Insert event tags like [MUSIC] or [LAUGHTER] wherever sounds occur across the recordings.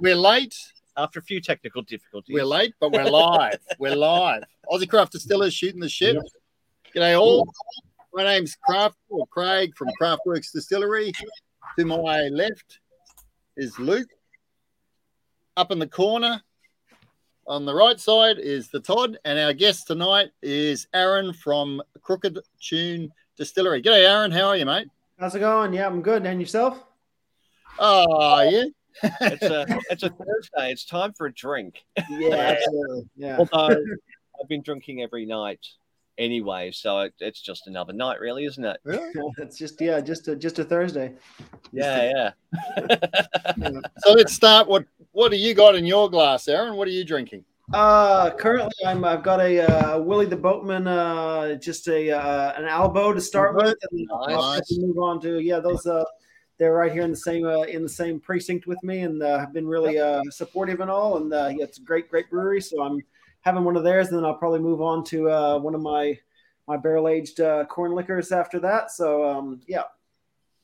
we're, After- we're, we're late. after a few technical difficulties. We're late, but we're live. [LAUGHS] we're live. Aussie Craft Distillers shooting the shit. G'day all. My name's Craft or Craig from Craftworks Distillery. To my left is Luke. Up in the corner on the right side is the Todd, and our guest tonight is Aaron from Crooked Tune Distillery. G'day, Aaron. How are you, mate? How's it going? Yeah, I'm good. And yourself? Oh, yeah. It's a [LAUGHS] it's a Thursday. It's time for a drink. Yeah, [LAUGHS] absolutely. Yeah. Although [LAUGHS] I've been drinking every night anyway, so it, it's just another night, really, isn't it? Really? It's just yeah, just a just a Thursday. Yeah, yeah. So let's start. What What do you got in your glass, Aaron? What are you drinking? Uh currently I'm I've got a uh Willie the Boatman uh just a uh an Albo to start with and Nice. I'll have to move on to yeah, those uh they're right here in the same uh, in the same precinct with me and uh, have been really uh supportive and all and uh yeah, it's a great great brewery so I'm having one of theirs and then I'll probably move on to uh one of my my barrel aged uh, corn liquors after that. So um yeah,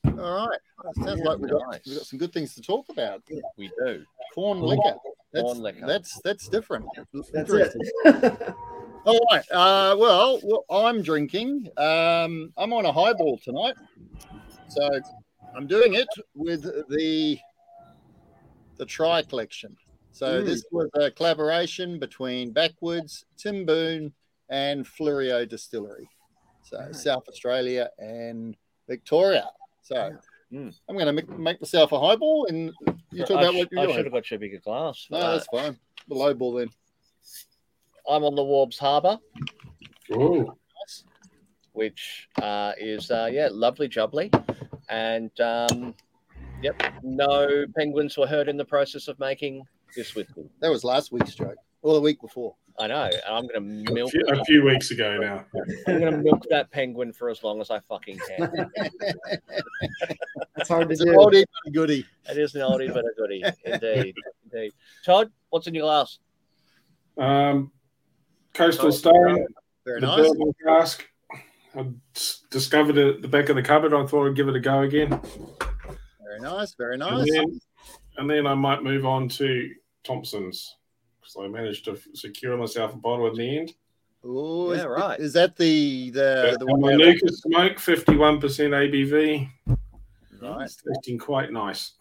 All right. Sounds like we've got, Nice. we've got some good things to talk about. We do. Corn liquor. That's, Corn liquor. That's that's different. that's it. [LAUGHS] All right. Uh, well, what I'm drinking. Um, I'm on a highball tonight, so I'm doing it with the the Tri Collection. So Mm. this was a collaboration between Backwoods, Timboon, and Fleurieu Distillery. So Right. South Australia and Victoria. So Mm. I'm going to make, make myself a highball, and you talk I, about sh- what you're I doing. should have got you a bigger glass. No, that. that's fine. The low ball then. I'm on the Waubs Harbour, Oh, which uh, is uh, yeah, lovely jubbly, and um, yep, no penguins were hurt in the process of making this whiskey. That was last week's joke, or the week before. I know. and I'm going to a milk. few, a few weeks ago now. I'm going to milk that penguin for as long as I fucking can. [LAUGHS] That's hard to It's an do. oldie but a goodie. It is an oldie but a goodie, indeed, indeed. Todd, what's in your glass? Um, Coastal Stone, Very the nice. bourbon cask. I s- discovered it at the back of the cupboard. I thought I'd give it a go again. Very nice. Very And nice. then, and then I might move on to Thompson's because I managed to secure myself a bottle in the end. Oh, Yeah, right. Is that the the, the and one? Manuka Smoke, 51% ABV. Right. It's tasting quite nice.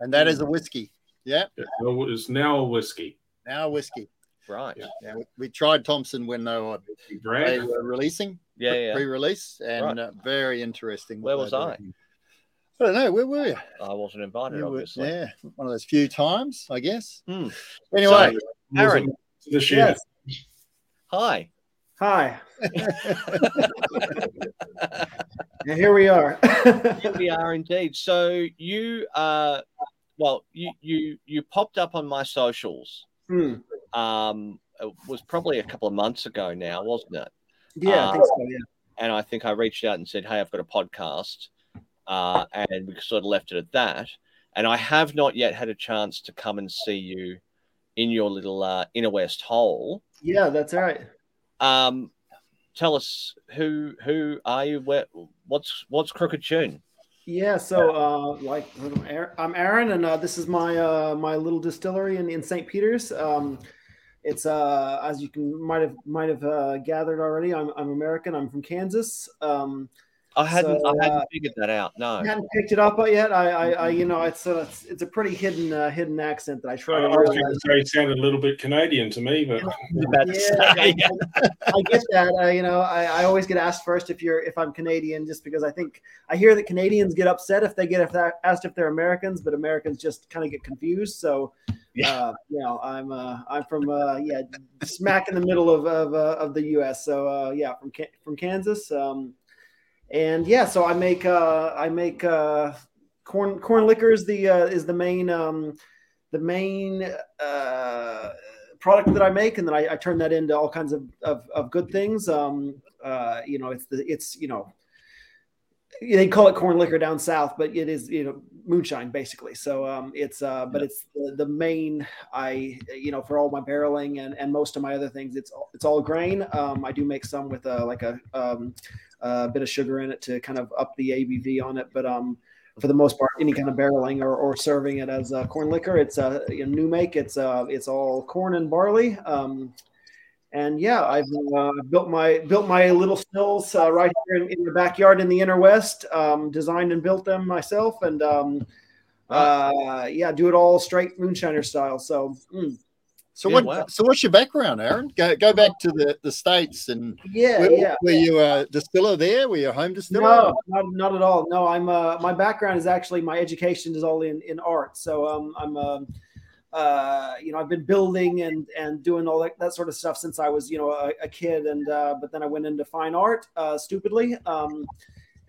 And that is a mm. whiskey. Yeah, It's now a whiskey. now a whiskey. Right. Yeah. Yeah, we, we tried Thompson when they were, they were releasing, Yeah, yeah. pre-release, and Right. uh, very interesting. Where was do. I? I don't know. Where were you? I wasn't invited, You were- obviously. yeah, one of those few times, I guess. Hmm. Anyway, Aaron. this year. Yes. Hi. Hi. [LAUGHS] And here we are. [LAUGHS] Here we are indeed. So you uh well you you you popped up on my socials. Hmm. Um it was probably a couple of months ago now, wasn't it? Yeah, I think so. Yeah. And I think I reached out and said, Hey, I've got a podcast. Uh and we sort of left it at that. And I have not yet had a chance to come and see you in your little uh, inner west hole. Yeah, that's right. Um tell us who who are you where what's what's crooked tune Yeah, so uh, like I'm Aaron- I'm Aaron, and uh, this is my uh, my little distillery in, in St. Peter's. Um, it's uh, as you can might have might have uh, gathered already. I'm, I'm American. I'm from Kansas. Um, i hadn't So, i hadn't uh, figured that out no I hadn't picked it up yet. I, I, I you know, it's a, it's, it's a pretty hidden uh, hidden accent that I try I to. was going to say it sounded a little bit Canadian to me, but [LAUGHS] about to Yeah, say. I get that. Uh, you know, I, I always get asked first if you're if I'm Canadian, just because I think I hear that Canadians get upset if they get if asked if they're Americans, but Americans just kind of get confused. So, [LAUGHS] Yeah. uh, you know, I'm uh, I'm from uh, yeah, smack in the middle of of, uh, of the U.S. So uh, yeah, from from Kansas. Um, and yeah, so I make uh, I make uh, corn corn liquors. The uh, is the main um, the main uh, product that I make, and then I, I turn that into all kinds of, of, of good things. Um, uh, you know, it's the it's you know they call it corn liquor down south, but it is you know moonshine basically. So um, it's uh, but it's the, the main I you know for all my barreling and, and most of my other things it's all, it's all grain. Um, I do make some with uh, like a um, a bit of sugar in it to kind of up the ABV on it, but um, for the most part, any kind of barreling or, or serving it as a corn liquor. It's a, a new make. It's uh, it's all corn and barley. Um, and yeah, I've uh, built my built my little stills uh, right here in, in, the backyard in the inner west. Um, designed and built them myself, and um, uh, yeah, do it all straight moonshiner style. So. Mm. So yeah, what? Wow. So what's your background, Aaron? Go go back to the, the states and yeah, were, yeah. Were you a distiller there? Were you a home distiller? No, not, not at all. No, I'm. Uh, my background is actually my education is all in in art. So um, I'm. Uh, you know, I've been building and and doing all that, that sort of stuff since I was, you know, a, a kid. And uh, but then I went into fine art, uh, stupidly. Um,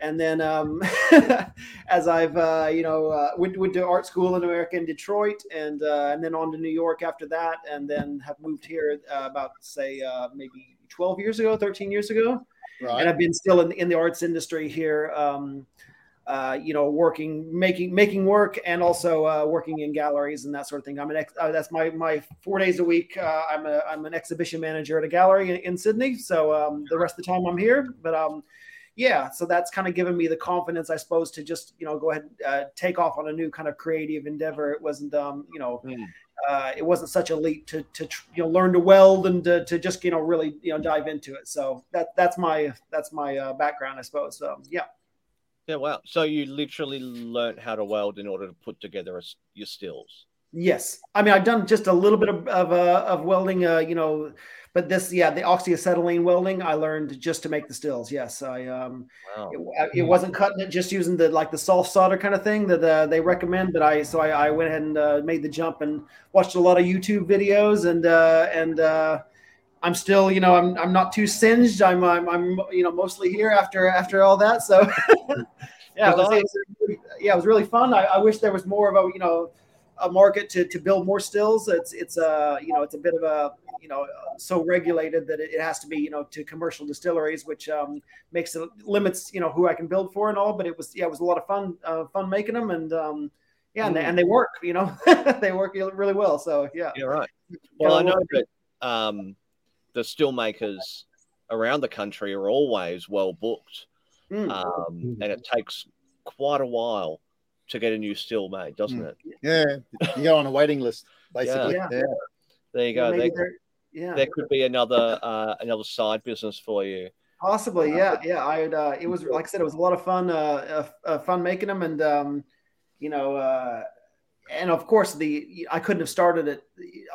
and then um, [LAUGHS] as I've uh, you know uh, went, went to art school in America in Detroit, and uh, and then on to New York after that, and then have moved here uh, about say uh, maybe 12 years ago, 13 years ago, right. and I've been still in, in the arts industry here. Um, uh, you know, working, making, making work, and also uh, working in galleries and that sort of thing. I'm an ex- uh, that's my my four days a week. Uh, I'm a I'm an exhibition manager at a gallery in, in Sydney. So um, the rest of the time I'm here. But um, yeah, so that's kind of given me the confidence, I suppose, to just you know go ahead and uh, take off on a new kind of creative endeavor. It wasn't um, you know. Mm. Uh, it wasn't such a leap to, to you know learn to weld and to, to just you know really you know dive into it. So that that's my that's my background, I suppose. So yeah. Yeah, wow. So you literally learned how to weld in order to put together a, your stills. Yes, I mean I've done just a little bit of of, uh, of welding, uh, you know, but this, yeah, the oxyacetylene welding I learned just to make the stills. Yes, I um, wow. it, it, wasn't cutting it, just using the like the soft solder kind of thing that uh, they recommend. But I so I, I went ahead and uh, made the jump and watched a lot of YouTube videos and uh, and uh, I'm still, you know, I'm I'm not too singed. I'm I'm, I'm you know mostly here after after all that. So [LAUGHS] yeah, it was, yeah, it was really fun. I, I, wish there was more of a you know a market to, to build more stills. It's it's a you know it's a bit of a you know so regulated that it, it has to be you know to commercial distilleries, which um, makes it limits you know who I can build for and all. But it was yeah, it was a lot of fun uh, fun making them and. Um, yeah, and they, and they work, you know, [LAUGHS] they work really well. So yeah, you're right. Well, I know that um, the still makers around the country are always well booked, mm. um, and it takes quite a while to get a new still made, doesn't mm. it? Yeah, you go on a waiting list basically. Yeah, yeah. there you go. Yeah, there, yeah, there could be another uh, another side business for you. Possibly, yeah, yeah. I would. Uh, it was like I said, it was a lot of fun, uh, uh, uh fun making them, and um, you know, uh, and of course the I couldn't have started it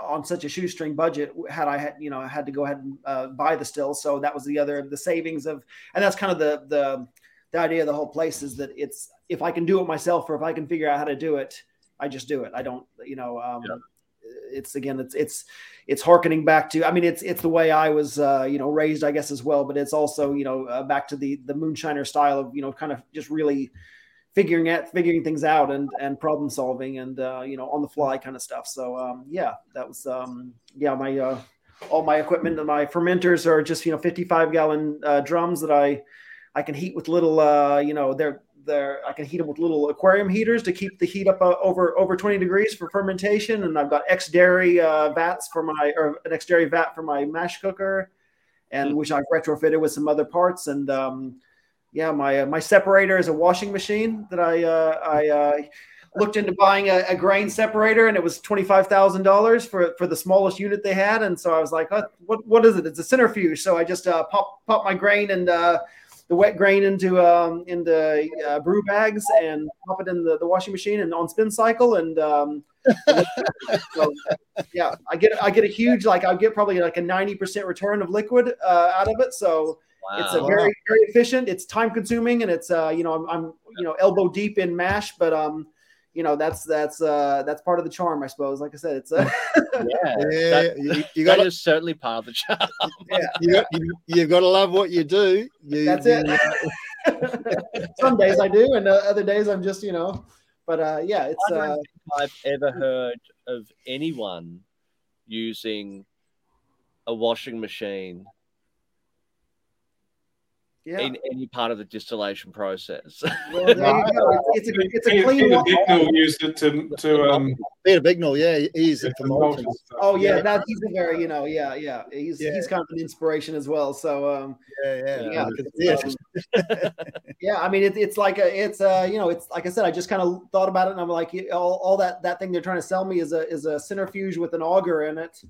on such a shoestring budget had I had you know had to go ahead and uh, buy the still. So that was the other the savings of, and that's kind of the the the idea of the whole place is that it's if I can do it myself or if I can figure out how to do it, I just do it. I don't you know. Um, yeah. It's again, it's it's it's harkening back to. I mean, it's it's the way I was, uh, you know, raised, I guess, as well. But it's also, you know, uh, back to the the moonshiner style of, you know, kind of just really figuring out figuring things out and and problem solving and uh, you know on the fly kind of stuff. So um, yeah, that was um, yeah my uh, all my equipment and my fermenters are just you know 55 gallon uh, drums that I I can heat with little uh, you know they're they're I can heat them with little aquarium heaters to keep the heat up uh, over over 20 degrees for fermentation. And I've got X dairy uh, vats for my or an X dairy vat for my mash cooker and which I've retrofitted with some other parts. And um, yeah, my uh, my separator is a washing machine that I uh, I uh, looked into buying a, a, grain separator, and it was twenty five thousand dollars for for the smallest unit they had, and so I was like, what what, what is it? It's a centrifuge. So I just uh, pop pop my grain and uh, the wet grain into um, into uh, brew bags and pop it in the, the washing machine and on spin cycle and. Um, [LAUGHS] so, yeah, I get I get a huge like I get probably like a ninety percent return of liquid uh, out of it. So Wow. It's a very very efficient. It's time consuming, and it's uh you know I'm, I'm you know elbow deep in mash, but um you know that's that's uh that's part of the charm, I suppose. Like I said, it's uh, yeah, [LAUGHS] yeah that, you, you got to certainly part of the charm. yeah, you got, you, have got to love what you do. You, that's it. [LAUGHS] Some days I do, and uh, other days I'm just you know, but uh yeah, it's. uh, I've ever heard of anyone using a washing machine Yeah. in any part of the distillation process. [LAUGHS] Well, there you. It's, it's a it's a Peter, clean Peter one. Bignell used it to to um. Peter Bignell, yeah, he's to for Malton. malt and stuff. Oh yeah, Yeah. that he's a very you know yeah yeah he's Yeah. he's kind of an inspiration as well. So um Yeah, yeah, Yeah. I can see it. um, [LAUGHS] yeah, I mean it, it's like a it's uh you know it's like I said I just kind of thought about it and I'm like all, all that that thing they're trying to sell me is a is a centrifuge with an auger in it.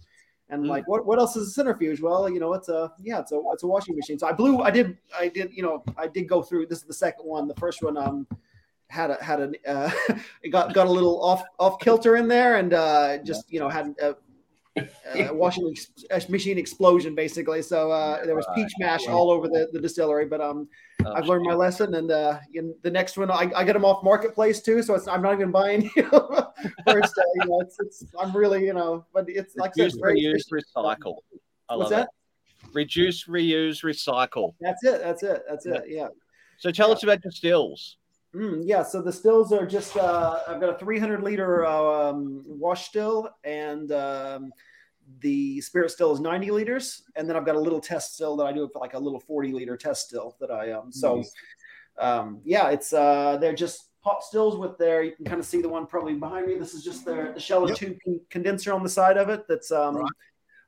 And Mm. like what, what else is a centrifuge? Well, you know, it's a yeah, it's a it's a washing machine. So I blew I did I did, you know, I did go through this is the second one. The first one um had a had a uh, [LAUGHS] it got got a little off off kilter in there and uh just you know had a, a washing ex- machine explosion basically so uh there was peach mash all over the, the distillery but um Oh, I've learned my lesson, and uh, in the next one, I, I get them off marketplace too. So it's, I'm not even buying [LAUGHS] you know, first. Uh, you know, it's, it's I'm really you know, but it's like I said, reuse, recycle. I What's love that? it. Reduce, reuse, recycle. That's it. That's it. That's it. Yeah. So tell us about distills. Mm, yeah. So the stills are just uh, I've got a 300 liter uh, um, wash still, and um, the spirit still is 90 liters, and then I've got a little test still that I do for like a little 40 liter test still that I um. So um, yeah, it's uh, they're just pot stills with their. You can kind of see the one probably behind me. This is just their the shell and Yep. tube con- condenser on the side of it. That's um. Right.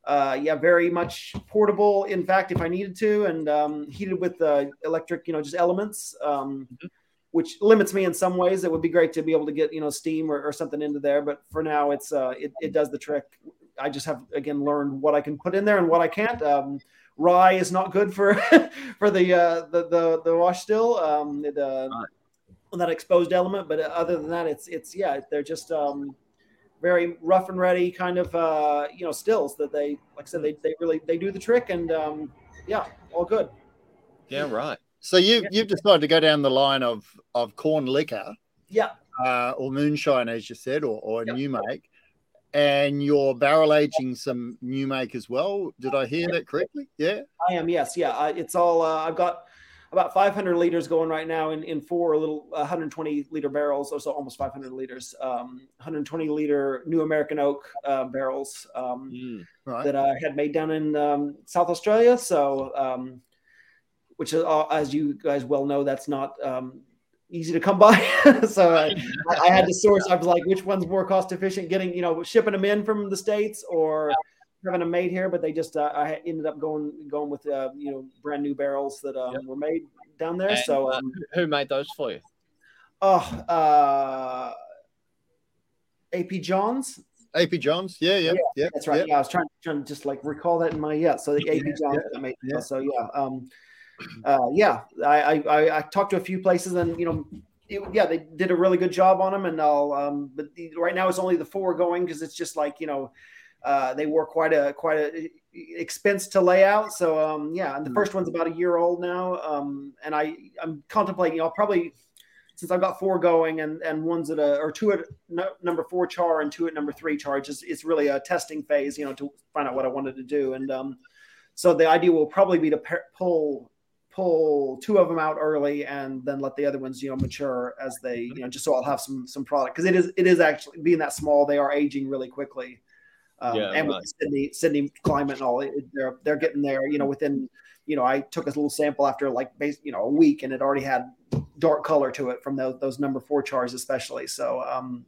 Uh, yeah, very much portable. In fact, if I needed to, and um, heated with uh, electric, you know, just elements. Um, which limits me in some ways. It would be great to be able to get you know steam or, or something into there, but for now it's uh, it, it does the trick. I just have again learned what I can put in there and what I can't. Um, rye is not good for [LAUGHS] for the uh, the, the the wash still. Um, it, uh, that exposed element, but other than that, it's it's yeah, they're just um, very rough and ready kind of uh, you know stills that they like I said they, they really they do the trick and um, yeah, all good. Yeah, right. So you you've decided to go down the line of of corn liquor, Yeah, uh, or moonshine, as you said, or, or Yep. new make, and you're barrel aging some new make as well. Did I hear that correctly? Yeah. I am. Yes. Yeah. I, it's all. Uh, I've got about 500 liters going right now in, in four little 120 liter barrels, or so almost 500 liters. Um, 120 liter New American Oak uh, barrels um, Mm. Right. that I had made down in um, South Australia. So, um, which is, uh, as you guys well know, that's not um, easy to come by. [LAUGHS] so [LAUGHS] I, I had to source. I was like, which one's more cost efficient? Getting you know shipping them in from the states or having them made here, but they just uh, I ended up going going with uh, you know brand new barrels that um, Yep. were made down there. And, so uh, um, who made those for you? oh, uh, AP Johns. AP Johns. Yeah, yeah, yeah. That's right. Yeah. Yeah, I was trying, trying to just like recall that in my yeah. So the AP Johns that made yeah. so yeah. Um, uh, yeah, I, I I talked to a few places and you know. It, yeah, they did a really good job on them, and I'll. Um, but the, right now it's only the four going because it's just like you know, uh, they were quite a quite a expense to lay out. So um, yeah, and the first one's about a year old now, um, and I I'm contemplating. I'll probably since I've got four going and and one's at a or two at no, number four char and two at number three charge. It's, it's really a testing phase, you know, to find out what I wanted to do. And um, so the idea will probably be to pull pull two of them out early and then let the other ones you know mature as they you know just so I'll have some some product because it is it is actually being that small they are aging really quickly. Um, Yeah, and with the Sydney Sydney climate and all, it, they're they're getting there. You know, within you know, I took a little sample after like base, you know a week, and it already had dark color to it from those those number four chars especially. So um,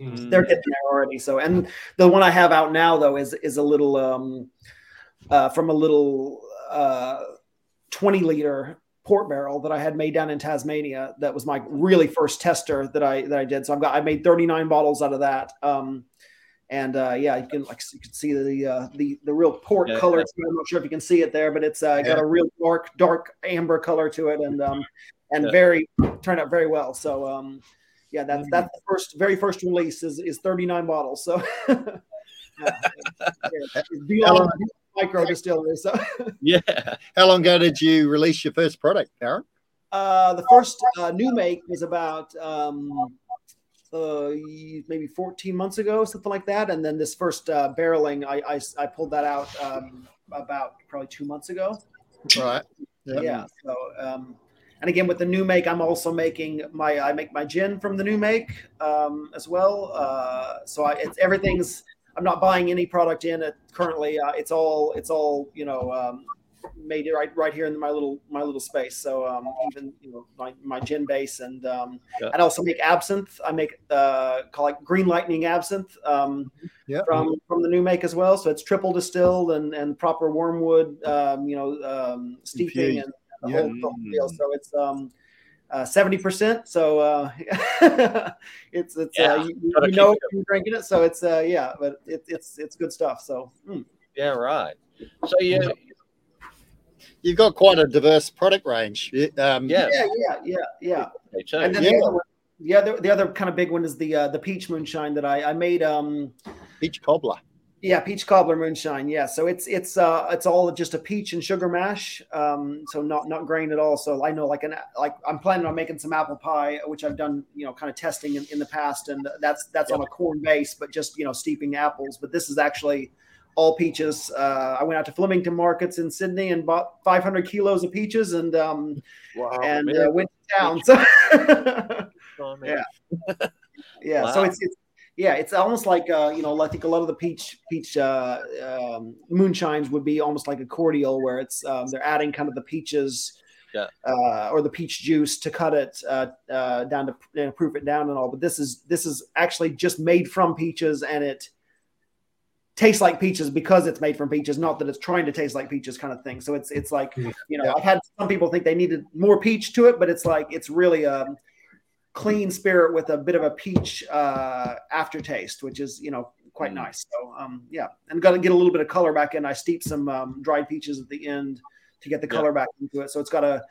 Mm. they're getting there already. So and the one I have out now though is is a little um, uh, from a little uh, twenty liter port barrel that I had made down in Tasmania. That was my really first tester that I that I did. So I've got I made thirty nine bottles out of that. Um, and uh, yeah, you can like you can see the uh, the the real port Yeah, color. yeah. I'm not sure if you can see it there, but it's uh, got a real dark dark amber color to it, and um, and Yeah. very turned out very well. So um, yeah, that's Mhm. that's the first very first release is is 39 bottles. So [LAUGHS] yeah, [LAUGHS] beyond micro distillery. So [LAUGHS] Yeah. How long ago did you release your first product, Aaron? uh, the first uh, new make was about um, uh, maybe 14 months ago, something like that. And then this first uh, barreling, I, I I pulled that out um, about probably two months ago. Right. yeah so um and again with the new make i'm also making my i make my gin from the new make um as well uh so I, it's everything's i'm not buying any product in it currently uh, it's all it's all you know um made right right here in my little my little space. So um, even you know my, my gin base and um, Yeah. I also make absinthe. I make uh, call it Green Lightning absinthe um, Yeah. from from the new make as well. So it's triple distilled and and proper wormwood, um, you know, um, steeping Infused. and the Yeah. whole, the whole deal. So it's um. Seventy percent, so uh, [LAUGHS] it's it's Yeah, uh, you, you know keep you're drinking it, so it's uh, yeah, but it, it's it's good stuff. So mm. Yeah, right. So yeah, You've got quite a diverse product range. Um, yeah, yeah, yeah, yeah, yeah. And then Yeah. the, other the other the other kind of big one is the uh, the peach moonshine that I I made. Um, Peach cobbler. Yeah, peach cobbler moonshine. Yeah, so it's it's uh it's all just a peach and sugar mash. Um, so not not grain at all. So I know like an like I'm planning on making some apple pie, which I've done you know kind of testing in, in the past, and that's that's on a corn base, but just you know steeping apples. But this is actually all peaches. Uh, I went out to Flemington markets in Sydney and bought 500 kilos of peaches and um Wow. and uh, went to town. So. Oh. [LAUGHS] Yeah. yeah so it's, it's yeah it's almost like uh you know i think a lot of the peach peach uh um, moonshines would be almost like a cordial where it's um, they're adding kind of the peaches Yeah. uh, or the peach juice to cut it uh, uh, down to you know, proof it down and all but this is this is actually just made from peaches and it tastes like peaches because it's made from peaches not that it's trying to taste like peaches kind of thing so it's it's like you know Yeah. i've had some people think they needed more peach to it but it's like it's really um clean spirit with a bit of a peach uh, aftertaste, which is you know quite Mm. nice. So um, yeah, and got to get a little bit of color back in. I steeped some um, dried peaches at the end to get the Yeah. color back into it. So it's got a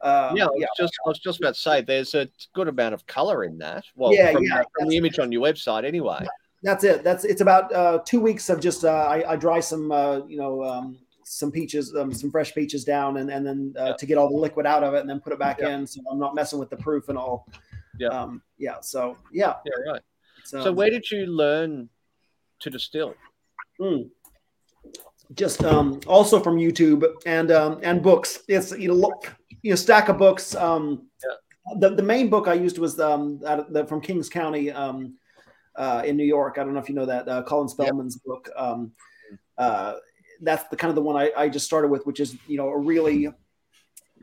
um, yeah, I yeah, just I was just about to say there's a good amount of color in that. Well, Yeah, from, yeah, from the image on your website, anyway. that's it. That's it's about uh, two weeks of just uh, I, I dry some uh, you know um, some peaches, um, some fresh peaches down, and and then uh, Yeah. to get all the liquid out of it, and then put it back Yeah. in. So I'm not messing with the proof and all. Yeah. Um, yeah. So yeah. Yeah, right. So um, where did you learn to distill? Mm. Just um, also from YouTube and um, and books. It's you know look, you know stack of books. Um, the the main book I used was um out of the, from Kings County um, uh, in New York. I don't know if you know that uh, Colin Spoelman's book. Um, uh, that's the kind of the one I, I just started with, which is you know a really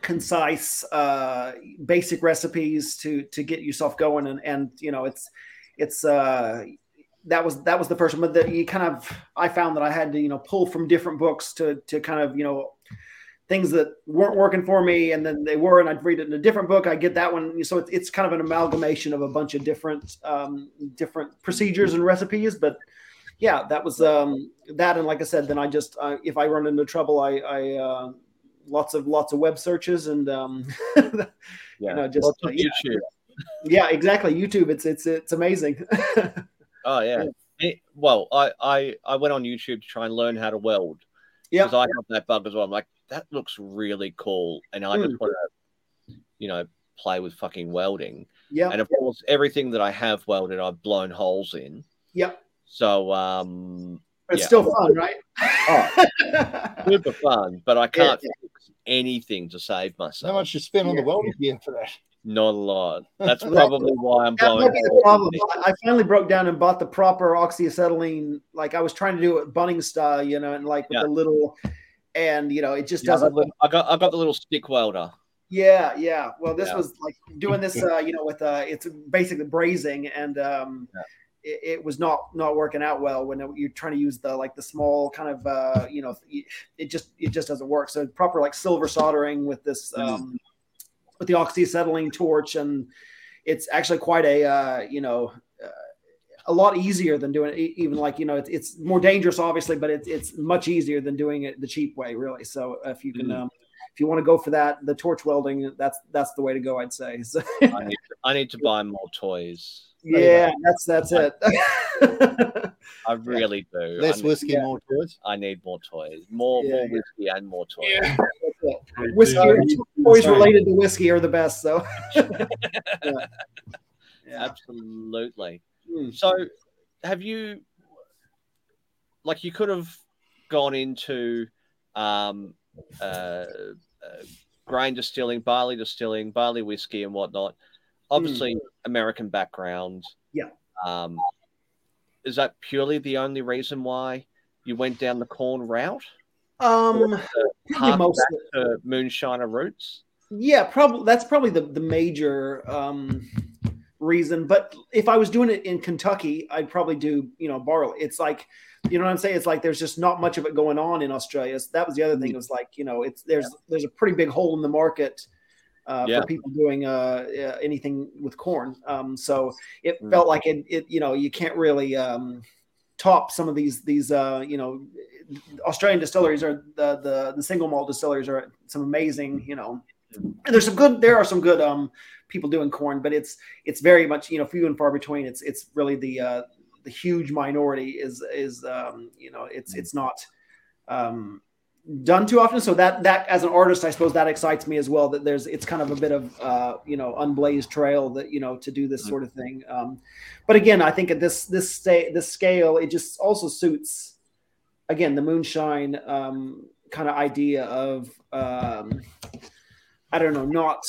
concise, uh, basic recipes to to get yourself going, and and you know it's it's uh, that was that was the first one. But that you kind of I found that I had to you know pull from different books to to kind of you know things that weren't working for me, and then they were, and I'd read it in a different book. I get that one, so it's it's kind of an amalgamation of a bunch of different um, different procedures and recipes, but. Yeah, that was um, that, and like I said, then I just uh, if I run into trouble, I, I uh, lots of lots of web searches and um, [LAUGHS] Yeah, know, just, Lots of uh, yeah. YouTube. yeah, exactly. YouTube, it's it's it's amazing. [LAUGHS] Oh yeah. It- well, I, I I went on YouTube to try and learn how to weld yeah, because I have that bug as well. I'm like, that looks really cool, and I Hmm. just want to, you know, play with fucking welding. yeah, And of course, everything that I have welded, I've blown holes in. yeah. So um, But it's Yeah. still fun, right? Oh. [LAUGHS] super fun, but I can't Yeah. fix anything to save myself. How much you spend on the Yeah. welding gear for that? Not a lot. That's [LAUGHS] probably why I'm that blowing. might be the problem. I finally broke down and bought the proper oxyacetylene. Like I was trying to do it bunning style, you know, and like with Yeah. the little, and you know, it just Yeah, doesn't. the- I got I got the little stick welder. Yeah, yeah. Well, this Yeah. was like doing this, uh, you know, with uh, it's basically brazing, and um, Yeah. It, it was not not working out well when you're trying to use the like the small kind of, uh, you know, it just it just doesn't work. So proper like silver soldering with this, Mm. um, with the oxyacetylene torch, and it's actually quite a, uh, you know. Uh, a lot easier than doing it, even like you know, it's, it's more dangerous, obviously, but it's it's much easier than doing it the cheap way, really. So if you can, Mm. um, if you want to go for that, the torch welding, that's that's the way to go, I'd say. So, [LAUGHS] I need to, I need to buy more toys. Yeah, that's that's it. [LAUGHS] I really do. Less I need, whiskey, more toys. I need more toys. More Yeah, more yeah. whiskey and more toys. Yeah. whiskey, toys related to whiskey are the best. though. [LAUGHS] yeah. yeah. Absolutely. Mm. So, have you like you could have gone into um, uh, uh, grain distilling, barley distilling, barley whiskey, and whatnot? Obviously, American background. Yeah. Um, is that purely the only reason why you went down the corn route? Um, Hark most back to moonshiner roots. yeah, probably that's probably the the major um reason. But if I was doing it in Kentucky, I'd probably do you know barley. It's like you know what I'm saying. It's like there's just not much of it going on in Australia. So that was the other thing. It was like you know it's there's there's a pretty big hole in the market. Uh, Yeah. For people doing uh, uh, anything with corn, um, so it Mm. felt like it, it. You know, you can't really um, top some of these these. Uh, you know, Australian distilleries are the the the single malt distilleries are some amazing. You know, there's some good. There are some good um, people doing corn, but it's it's very much you know few and far between. It's it's really the uh, the huge minority is is um, you know it's it's not um, done too often. So that that as an artist, I suppose that excites me as well. That there's it's kind of a bit of uh, you know unblazed trail that you know to do this sort of thing. Um, but again, I think at this this sta- this scale, it just also suits again the moonshine um, kind of idea of um, I don't know not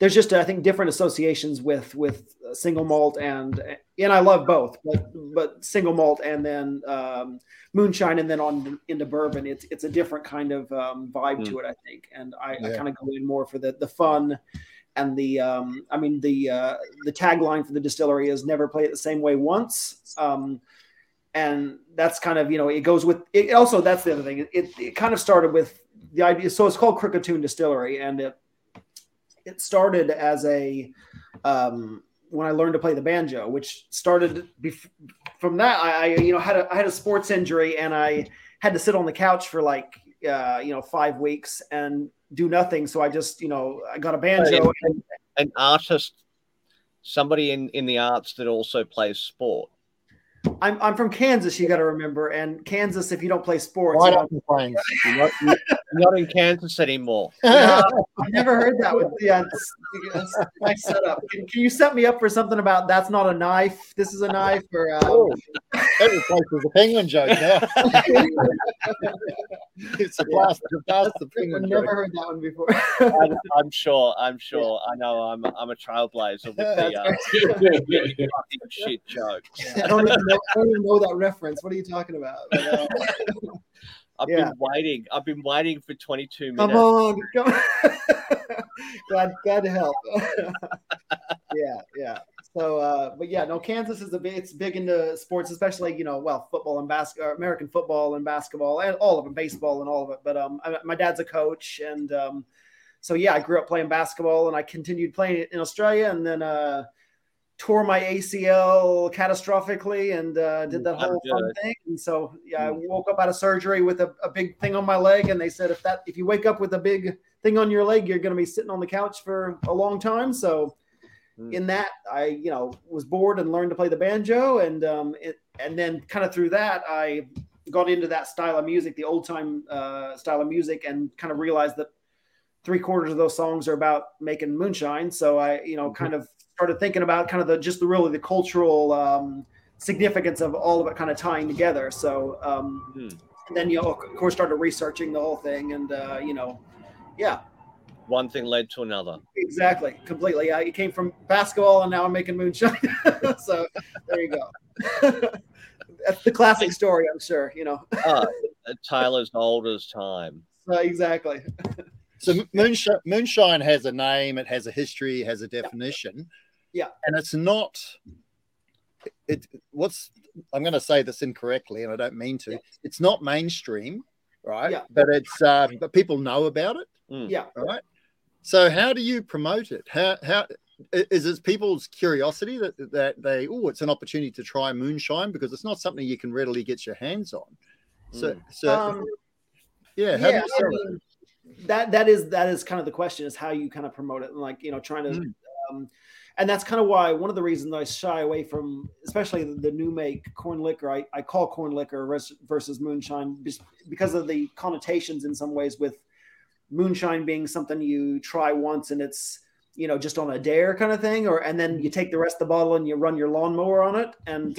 there's just I think different associations with with single malt and and I love both, but but single malt and then um, moonshine and then on into bourbon. It's it's a different kind of um, vibe to it, I think, and I, I kind of go in more for the the fun and the um, I mean the uh, the tagline for the distillery is never play it the same way once. Um, and that's kind of you know it goes with it also that's the other thing it, it kind of started with the idea so it's called Crooked Tune Distillery and it it started as a um, when I learned to play the banjo, which started bef- from that. I, I you know had a I had a sports injury and I had to sit on the couch for like uh, you know five weeks and do nothing. So I just you know I got a banjo. And, An artist, somebody in in the arts that also plays sport. I'm I'm from Kansas. You got to remember, and Kansas, if you don't play sports, Right you know, up the. You're not, you're not in Kansas anymore. [LAUGHS] Yeah, I've never heard that one. Yeah, it's, it's nice setup. Can, can you set me up for something about that's not a knife? This is a knife, or uh, Oh, that replaces the penguin joke now. [LAUGHS] it's a blast, a blast the I've never joke. heard that one before. I'm, I'm sure. I'm [LAUGHS] sure. I know. I'm I'm a trailblazer with the uh, fucking shit joke. I don't, even know, don't even know that reference. What are you talking about? But, [LAUGHS] uh, I've Yeah. been waiting. I've been waiting for 22 minutes. come on, come glad, glad to help. [LAUGHS] yeah, yeah. So, uh, but yeah, no, Kansas is a big, it's big into sports, especially you know, well, football and basketball, American football and basketball, and all of them, baseball and all of it. But um, I, my dad's a coach, and um, so yeah, I grew up playing basketball, and I continued playing it in Australia, and then uh, tore my ACL catastrophically, and uh, did that whole fun thing. And so yeah, I woke up out of surgery with a, a big thing on my leg, and they said if that if you wake up with a big thing on your leg, you're going to be sitting on the couch for a long time. So Mm. in that, I you know was bored and learned to play the banjo, and um, it, and then kind of through that, I got into that style of music, the old time uh, style of music, and kind of realized that three quarters of those songs are about making moonshine. So I you know kind of started thinking about kind of the just the really the cultural um, significance of all of it kind of tying together. So um, Hmm. and then you know, of course started researching the whole thing, and uh, you know, yeah, One thing led to another. exactly, completely. I it came from basketball, and now I'm making moonshine. [LAUGHS] so there you go. [LAUGHS] That's the classic story, I'm sure. You know, [LAUGHS] Ah, Taylor's old as time. so exactly. So moonshine, moonshine has a name, it has a history, it has a definition. Yeah. And it's not it what's I'm gonna say this incorrectly and I don't mean to. It's not mainstream, right? Yeah. But it's um but people know about it, Yeah. right? So how do you promote it? How how is it people's curiosity that that they oh it's an opportunity to try moonshine because it's not something you can readily get your hands on. So Mm. so Um, yeah, how do yeah, you I sell it? mean, that that is that is kind of the question is how you kind of promote it and like you know trying to Mm. um, and that's kind of why one of the reasons I shy away from especially the, the new make corn liquor I, I call corn liquor res- versus moonshine just because of the connotations in some ways with moonshine being something you try once and it's you know just on a dare kind of thing or and then you take the rest of the bottle and you run your lawnmower on it and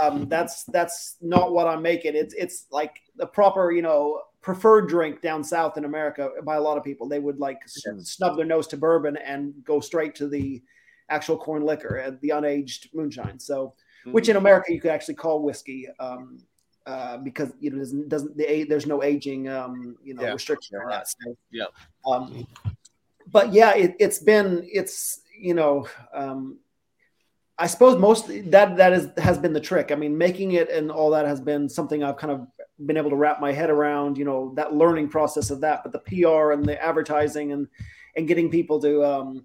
um, that's that's not what I'm making. It's it's like the proper you know preferred drink down south in America by a lot of people. They would like snub their nose to bourbon and go straight to the actual corn liquor, and the unaged moonshine. So, which in America you could actually call whiskey. Um, uh, because you know doesn't, doesn't the there's no aging um, you know Yeah. restriction on that. So, Yeah. Um, but yeah, it, it's been it's you know um, I suppose most that that is has been the trick. I mean, making it and all that has been something I've kind of been able to wrap my head around. You know, that learning process of that, but the PR and the advertising and and getting people to um,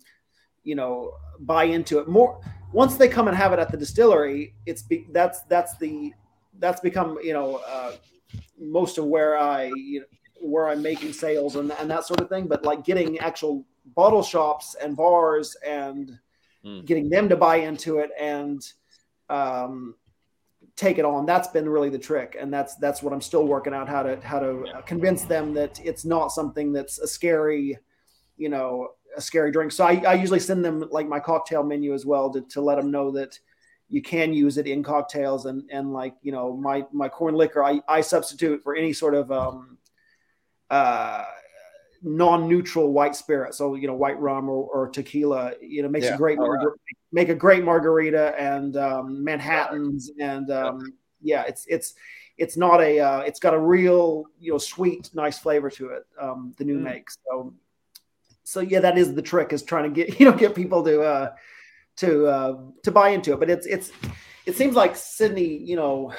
you know buy into it more. Once they come and have it at the distillery, it's be, that's that's the that's become you know uh, most of where I you know, where I'm making sales and and that sort of thing. But like getting actual bottle shops and bars and Mm. getting them to buy into it and um, take it on. That's been really the trick, and that's that's what I'm still working out how to how to convince them that it's not something that's a scary, you know, a scary drink. So I, I usually send them like my cocktail menu as well to, to let them know that you can use it in cocktails and and like you know my my corn liquor I, I substitute for any sort of um uh non-neutral white spirit so you know white rum or, or tequila you know makes Yeah. a great right. margar- make a great margarita and um manhattans and um yeah it's it's it's not a uh, it's got a real you know sweet nice flavor to it um the new Mm. make so so yeah that is the trick is trying to get [LAUGHS] you know get people to uh to uh to buy into it. But it's it's it seems like sydney you know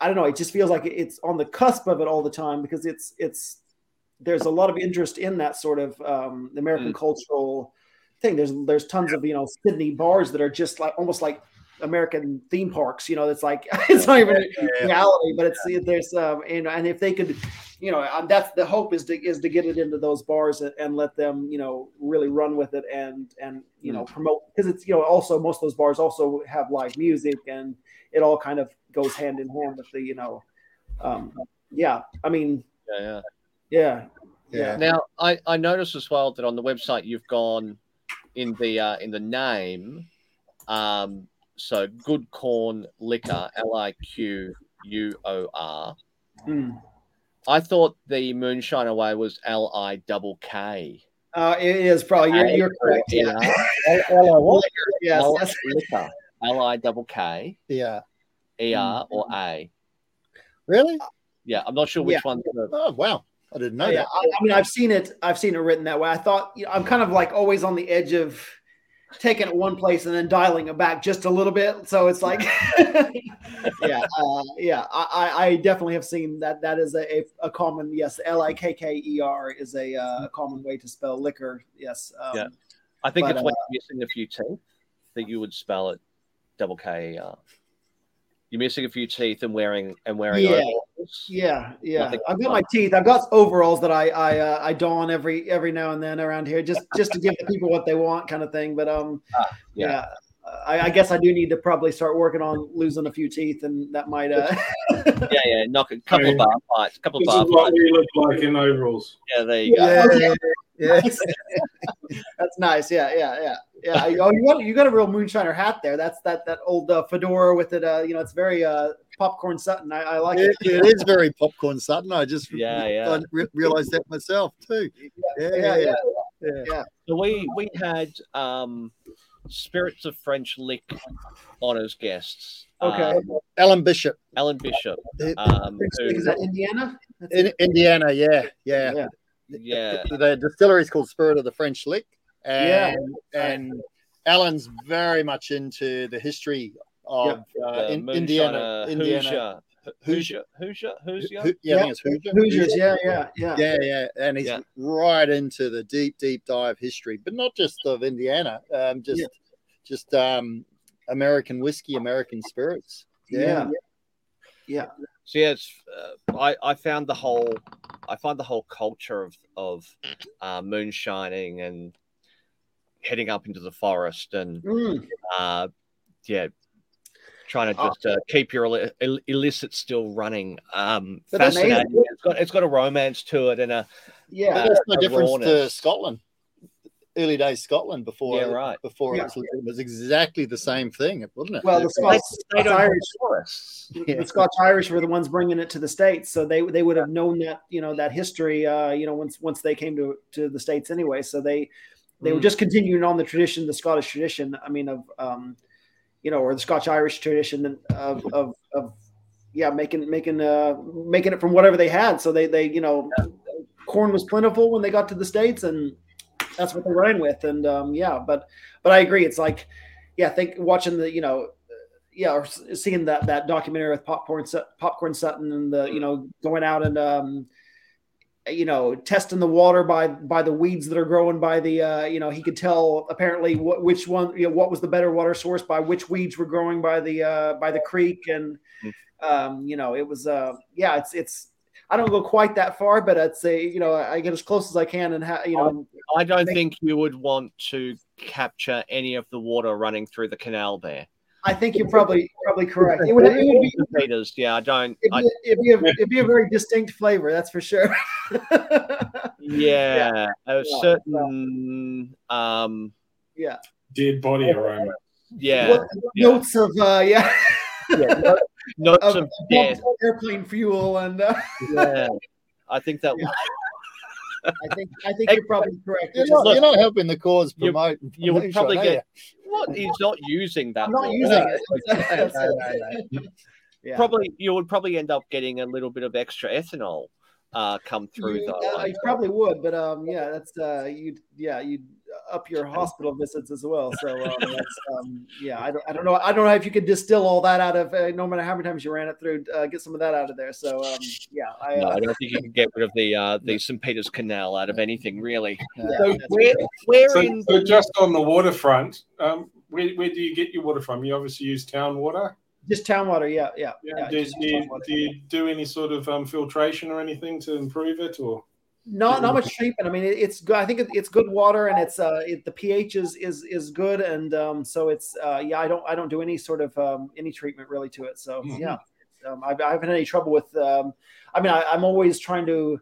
i don't know it just feels like it's on the cusp of it all the time because it's it's there's a lot of interest in that sort of um american cultural thing. There's there's tons of you know sydney bars that are just like almost like american theme parks you know it's like [LAUGHS] it's not even Yeah. reality but it's there's um and, and if they could you know that's the hope is to is to get it into those bars and, and let them you know really run with it and and you know promote because it's you know also most of those bars also have live music and it all kind of goes hand in hand with the you know um yeah i mean Yeah, yeah. yeah Yeah. Now, I, I noticed as well that on the website you've gone in the uh, in the name, um, so Good Corn Liquor, L I Q U O R. Mm. I thought the Moonshine Away was L I double K. uh it is probably you're, you're correct yeah [LAUGHS] Hello, what? yes, Liquor, L I double K Yeah. E R or A. Really? Yeah, I'm not sure which Yeah. one's the. Oh wow. I didn't know yeah, that. I, I mean, I've seen it. I've seen it written that way. I thought you know, I'm kind of like always on the edge of taking it one place and then dialing it back just a little bit. So it's like, yeah, [LAUGHS] uh, yeah. I, I- definitely have seen that. That is a, a, common yes. L i k k e r is a, uh, common way to spell liquor. Yes. Um, Yeah. I think But, it's when you're missing a few teeth that you would spell it double K E R. You're missing a few teeth and wearing and wearing Yeah. Overalls. Yeah, yeah. Nothing I've got my teeth. I've got overalls that I I uh, I don every every now and then around here, just just to give the people what they want, kind of thing. But um, Ah, yeah. yeah. I, I guess I do need to probably start working on losing a few teeth, and that might uh. [LAUGHS] Yeah, yeah. Knock a [LAUGHS] couple of Yeah. bar fights, a couple of This bar is what fights. look like in overalls. Yeah, there you go. Yeah, [LAUGHS] yeah, yeah. That's nice. Yeah, yeah, yeah, yeah. Oh, you got you got a real moonshiner hat there. That's that that old uh, fedora with it. Uh, you know, it's very uh popcorn Sutton. I, I like It, it. it is very popcorn Sutton. I just Yeah, yeah. I re- realized that myself too. Yeah, Yeah, yeah. yeah. So we we had um, spirits of French lick honors guests. Okay. Um, Alan Bishop Alan Bishop. Um, Is that Indiana? In. Indiana. Yeah, yeah. Yeah. yeah, The, the distillery is called Spirit of the French Lick, Yeah. and and Alan's very much into the history of uh, in, Moonshiner Indiana. Indiana. Hoosier, Hoosier, Hoosier, Hoosier. Ho- yeah, I think it's Hoosier. Hoosiers. Yeah, yeah, yeah. Yeah, yeah, and he's Yeah. right into the deep, deep dive history, but not just of Indiana, um, just, Yeah. just um, American whiskey, American spirits. Yeah. Yeah. So yeah, it's, uh, I I found the whole I find the whole culture of of uh, moonshining and heading up into the forest and Mm. uh, yeah, trying to just uh, keep your ill- illicit still running. Um, But fascinating. It's got it's got a romance to it and a Yeah. But there's no a difference to. Scotland. Early days Scotland before Yeah, right. before Yeah. it, was, it was exactly the same thing, wasn't it? Well, the Scots, they don't have Irish. Yeah. the Scotch Irish were the ones bringing it to the states, so they they would have known that you know that history. Uh, you know, once once they came to to the states anyway, so they they were Mm. just continuing on the tradition, the Scottish tradition. I mean, of um, you know, or the Scotch Irish tradition of of of yeah, making making uh, making it from whatever they had. So they they you know, corn was plentiful when they got to the states, and that's what they ran with. And um, yeah, but but I agree. It's like yeah, think watching the you know yeah, or seeing that that documentary with popcorn popcorn Sutton and the you know going out and um, you know testing the water by by the weeds that are growing by the uh, you know he could tell apparently what, which one you know what was the better water source by which weeds were growing by the uh, by the creek and hmm. um, you know it was uh, yeah it's it's I don't go quite that far but I'd say you know I get as close as I can and ha- you know I don't think you would want to capture any of the water running through the canal there. I think you're probably probably correct. It would, it would be potatoes. Yeah, I don't. It'd be, it'd, be a, it'd be, a, very distinct flavor, that's for sure. yeah, [LAUGHS] yeah, a certain um, yeah, dead body aroma. Yeah, what, yeah. notes of uh, yeah. yeah [LAUGHS] notes of, of death. airplane fuel and uh, yeah, I think that. Yeah. I think I think you're probably correct. You're not, you're not, helping the cause promote. You, you would probably get what [LAUGHS] he's not using that. I'm not using it. [LAUGHS] yeah. Probably you would probably end up getting a little bit of extra ethanol uh, come through though. Yeah, you probably would, but um, yeah, that's uh, you yeah you up your hospital visits as well. So um, that's, um, yeah, I don't, I don't know, I don't know if you could distill all that out of uh, no matter how many times you ran it through, uh, get some of that out of there. So um, yeah, I, no, uh, I don't think you can get rid of the uh, the St. Peter's Canal out of anything really. Yeah, so where, where so, in so just on the waterfront, um, where, where do you get your water from? You obviously use town water. Just town water, yeah, yeah. yeah, yeah do, do, you, do, you, do any sort of um, filtration or anything to improve it, or? Not not much treatment. I mean, it, it's good. I think it, it's good water, and it's uh, it, the pH is is is good, and um, so it's uh, yeah. I don't I don't do any sort of um, any treatment really to it. So mm-hmm. yeah, um, I've, I haven't had any trouble with. Um, I mean, I, I'm always trying to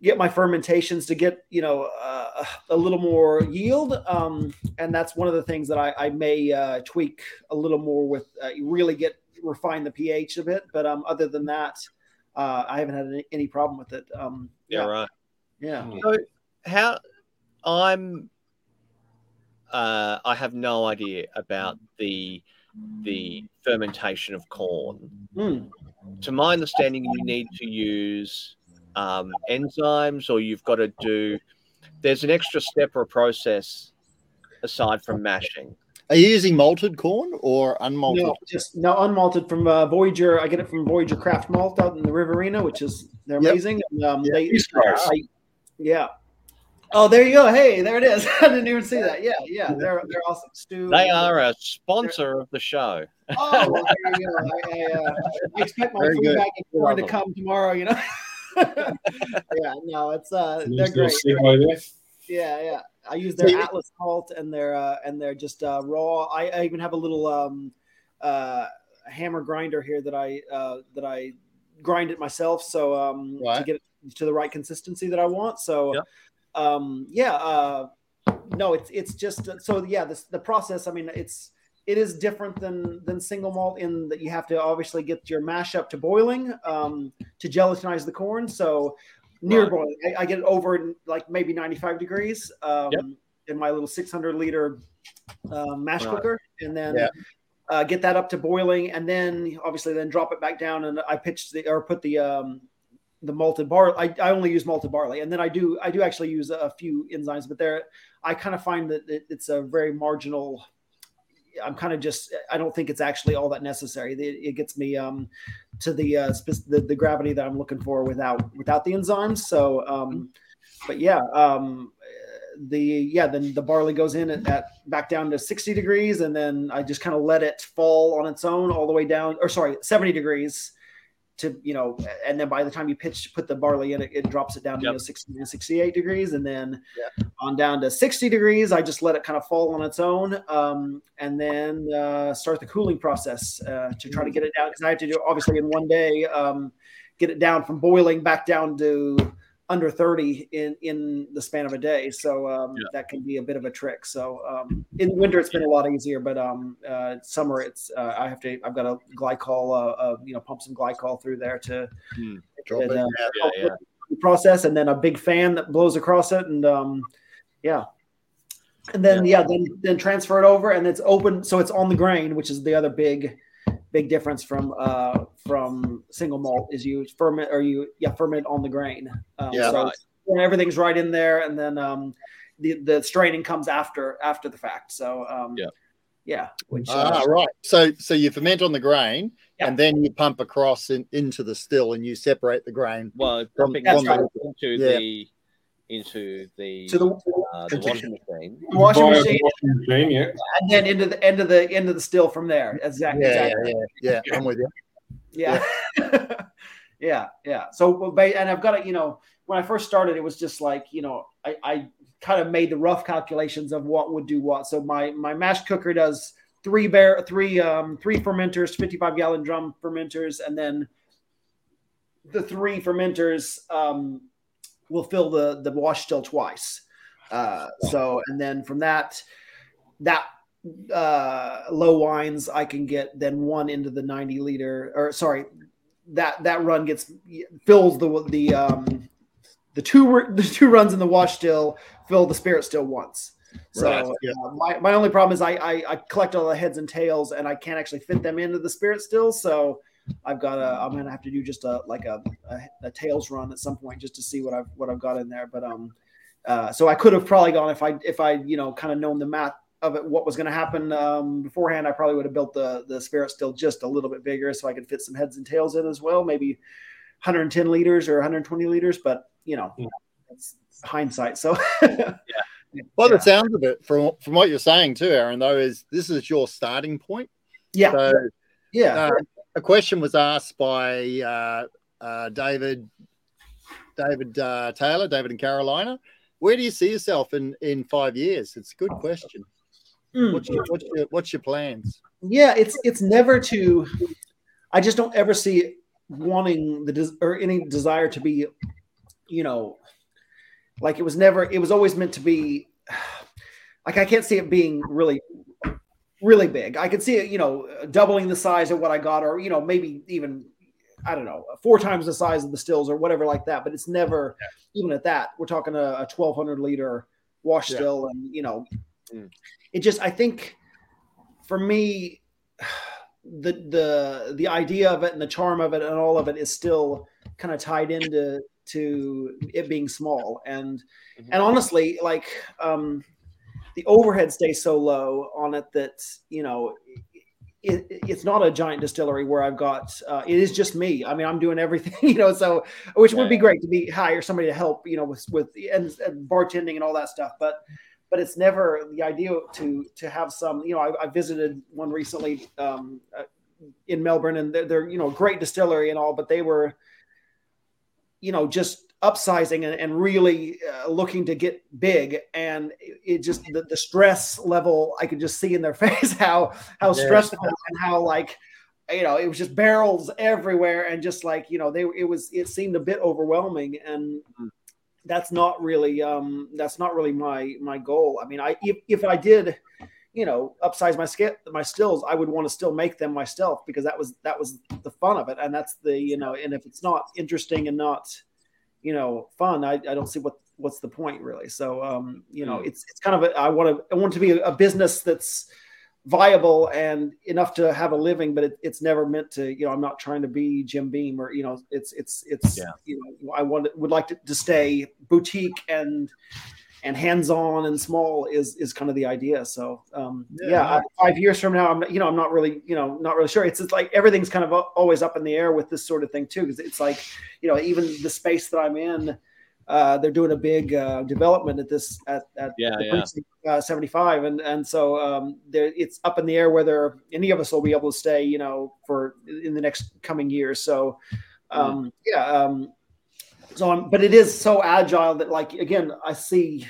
get my fermentations to get you know uh, a little more yield um, and that's one of the things that i, I may uh, tweak a little more with uh, really get refine the ph a bit but um, other than that uh, i haven't had any, any problem with it um, yeah, yeah, right yeah hmm. so how i'm uh, i have no idea about the the fermentation of corn mm. to my understanding you need to use um, enzymes or you've got to do there's an extra step or process aside from mashing are you using malted corn or unmalted? No, just no unmalted from uh, Voyager. I get it from Voyager Craft Malt out in the Riverina, which is they're yep. amazing. And, um, yeah, they, I, yeah. Oh, there you go. Hey, there it is. [LAUGHS] I didn't even see that. Yeah, yeah. They're they're awesome. Stu. They are a sponsor of the show. Oh, well, there you go. I, I, uh, I expect my food bag of corn to come tomorrow. You know. [LAUGHS] yeah, no, it's uh, they're great. Yeah, yeah. I use their Atlas malt and their uh, and they're just uh, raw. I, I even have a little um, uh, hammer grinder here that I uh, that I grind it myself, so um, right. to get it to the right consistency that I want. So, yep. um, yeah, uh, no, it's it's just so yeah. This the process. I mean, it's it is different than than single malt in that you have to obviously get your mash up to boiling um, to gelatinize the corn. So near right. boiling, I, I, get it over like maybe 95 degrees um, yep. in my little 600 liter uh, mash right. cooker, and then. Yeah. Uh, get that up to boiling, and then obviously then drop it back down. And I pitch the or put the um, the malted barley. I, I only use malted barley, and then I do I do actually use a few enzymes, but there I kind of find that it, it's a very marginal I'm kind of just I don't think it's actually all that necessary. It, it gets me um, to the, uh, the, the gravity that I'm looking for without without the enzymes. So, um, but yeah, um, the yeah then the barley goes in at, at, back down to 60 degrees, and then I just kind of let it fall on its own all the way down, or sorry, 70 degrees to you know and then by the time you pitch put the barley in it, it drops it down to yep. you know, 60 68 degrees and then on down to 60 degrees i just let it kind of fall on its own um, and then uh, start the cooling process uh, to try to get it down because i have to do obviously in one day um, get it down from boiling back down to under 30 in in the span of a day so um, yeah. that can be a bit of a trick so um, in the winter it's been a lot easier but um, uh, summer it's uh, i have to i've got a glycol uh, uh you know pump some glycol through there to hmm. it, uh, yeah, yeah. process and then a big fan that blows across it and um, yeah and then yeah. then then transfer it over and it's open so it's on the grain which is the other big big difference from uh, from single malt is you ferment or you yeah ferment on the grain. Um, Yeah. so Right. everything's right in there, and then um, the the straining comes after after the fact. So um, Yeah. yeah, which Ah, uh, right. So so you ferment on the grain, Yeah. and then you pump across in, into the still, and you separate the grain. Well, From- pumping That's into, right. into Yeah. the into the to the uh, the washing machine. washing Buy a machine, washing machine, yeah. and then into the end of the end of the still from there. Exactly. Yeah, exactly. yeah, yeah. I'm with you. Yeah. yeah. [LAUGHS] Yeah. So, and I've got it, you know, when I first started, it was just like, you know, I, I kind of made the rough calculations of what would do what. So my, my mash cooker does three bear, three, um, three fermenters, 55 gallon drum fermenters. And then the three fermenters, um, will fill the, the wash still twice. Uh, so, and then from that, that uh low wines i can get then one into the 90 liter or sorry that that run gets fills the the um the two the two runs in the wash still fill the spirit still once so Right, yeah. uh, my, my only problem is I, I i collect all the heads and tails and i can't actually fit them into the spirit still so i've got a i'm gonna have to do just a like a, a, a tails run at some point just to see what i've what i've got in there but um uh, so I could have probably gone if I if I you know kind of known the math of it, what was going to happen um, beforehand. I probably would have built the the spirit still just a little bit bigger so I could fit some heads and tails in as well, maybe 110 liters or 120 liters. But you know, Yeah. it's hindsight. So yeah. [LAUGHS] Well, Yeah. the sounds of it from from what you're saying too, Aaron, though, is this is your starting point. yeah, So yeah, uh, a question was asked by uh, uh, David David uh, Taylor, David in Carolina. Where do you see yourself in in five years? It's a good question. Mm. What's your what's your, what's your plans? yeah. It's it's never to. I just don't ever see wanting the des- or any desire to be, you know, like it was never. It was always meant to be. [SIGHS] Like I can't see it being really, really big. I could see it, you know, doubling the size of what I got, or you know, maybe even I don't know, four times the size of the stills or whatever like that. But it's never even at that. We're talking a, a twelve hundred liter wash Yeah. still, and you know, Mm. it just I think for me [SIGHS] the the the idea of it and the charm of it and all of it is still kind of tied into to it being small and Mhm. and honestly like um the overhead stays so low on it that you know it, it's not a giant distillery where I've got uh, it is just me. I mean, I'm doing everything, [LAUGHS] you know. So, which would be great to be hire somebody to help, you know, with with and, and bartending and all that stuff. But but it's never the idea to to have some. You know, I, I visited one recently um, uh, in Melbourne, and they're, they're you know a great distillery and all, but they were, you know, just upsizing and, and really uh, looking to get big. And it, it just the, the stress level i could just see in their [LAUGHS] face how how Yeah. stressful and how like you know it was just barrels everywhere. And just like you know they it was it seemed a bit overwhelming. And Mm. that's not really um that's not really my my goal. I mean i if, if i did you know upsize my skip my stills i would want to still make them myself because that was that was the fun of it. And that's the you know and if it's not interesting and not you know fun i, I don't see what what's the point really so um you know Mm. it's it's kind of a, i want to i want to be a, a business that's viable and enough to have a living but it, it's never meant to you know i'm not trying to be jim beam or you know it's it's it's Yeah. you know i want would like to, to stay boutique and and hands-on and small is is kind of the idea so um Yeah, yeah. I- five years from now i'm you know i'm not really you know not really sure it's just like everything's kind of always up in the air with this sort of thing too because it's like you know even the space that i'm in uh, they're doing a big uh, development at this at, at Yeah, the yeah. precinct, uh, 75 and and so um, there it's up in the air whether any of us will be able to stay you know for in the next coming years so um, yeah um, so I'm, but it is so agile that like again i see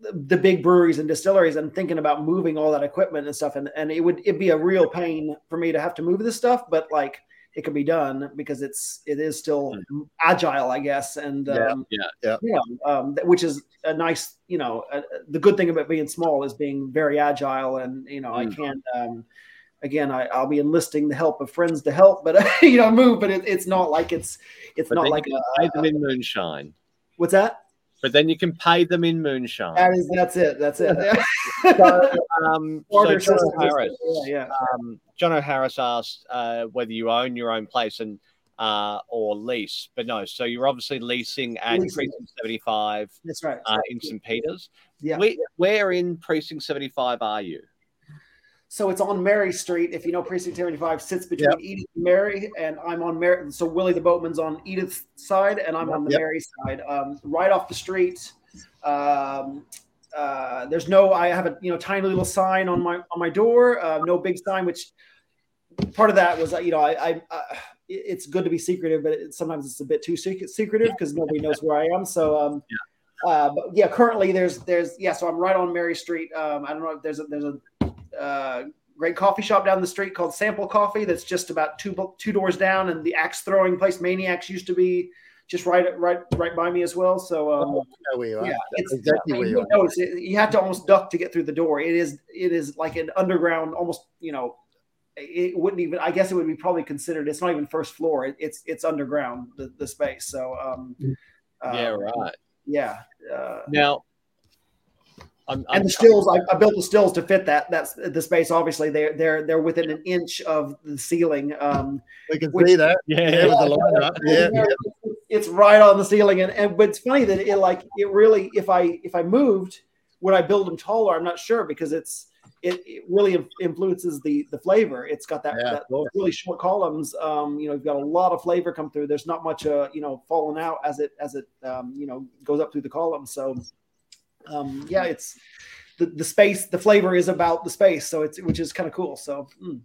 the, the big breweries and distilleries and thinking about moving all that equipment and stuff and, and it would it'd be a real pain for me to have to move this stuff but like it can be done because it's it is still agile i guess and Yeah, um, yeah, yeah. you know, um, which is a nice you know uh, the good thing about being small is being very agile and you know i Mm. can't um, again I, i'll be enlisting the help of friends to help but [LAUGHS] you know move but it, it's not like it's it's But not like a, Bathe them in moonshine. what's that but then you can pay them in moonshine. That is, that's it. That's it. [LAUGHS] so, um, so John. O'Harris, Yeah, yeah. um, John O'Harris asked uh, whether you own your own place and uh, or lease, but no. So you're obviously leasing at Leasing. Precinct 75 That's right. uh, in St Peters. Yeah. Where, where in Precinct 75 are you? So it's on Mary Street. If you know Precinct 75 sits between Edith and Mary, and I'm on Mary. So Willie the Boatman's on Edith's side, and I'm on the Yep. Mary side. Um, right off the street. Um, uh, there's no. I have a you know tiny little sign on my on my door. Uh, no big sign. Which part of that was uh, you know I. I uh, it- it's good to be secretive, but it, sometimes it's a bit too secret, secretive because nobody knows where I am. So, um, uh, but yeah, currently there's there's yeah. So I'm right on Mary Street. Um, I don't know if there's a there's a uh, great coffee shop down the street called Sample Coffee. That's just about two two doors down, and the axe throwing place Maniax used to be just right right right by me as well. So um, I know where you are. yeah, it's exactly I where mean, you you are. it, you have to almost duck to get through the door. It is it is like an underground, almost you know. It wouldn't even. I guess it would be probably considered. It's not even first floor. It, it's it's underground the, the space. So um, yeah, um, right. Yeah. Uh, Now, I'm, I'm and the stills, I, I built the stills to fit that. That's the space. Obviously, they're they're they're within an inch of the ceiling. Um, We can Which- see that. Yeah, Yeah, with the lineup. Yeah, yeah. it's right on the ceiling, and and but it's funny that it like it really. If I if I moved, would I build them taller? I'm not sure because it's it, it really influences the the flavor. It's got that, Yeah, that really short columns. Um, you know, you've got a lot of flavor come through. There's not much uh you know falling out as it as it um, you know goes up through the columns. So um, yeah, it's the, the space. The flavor is about the space. So it's which is kind of cool. So. mm.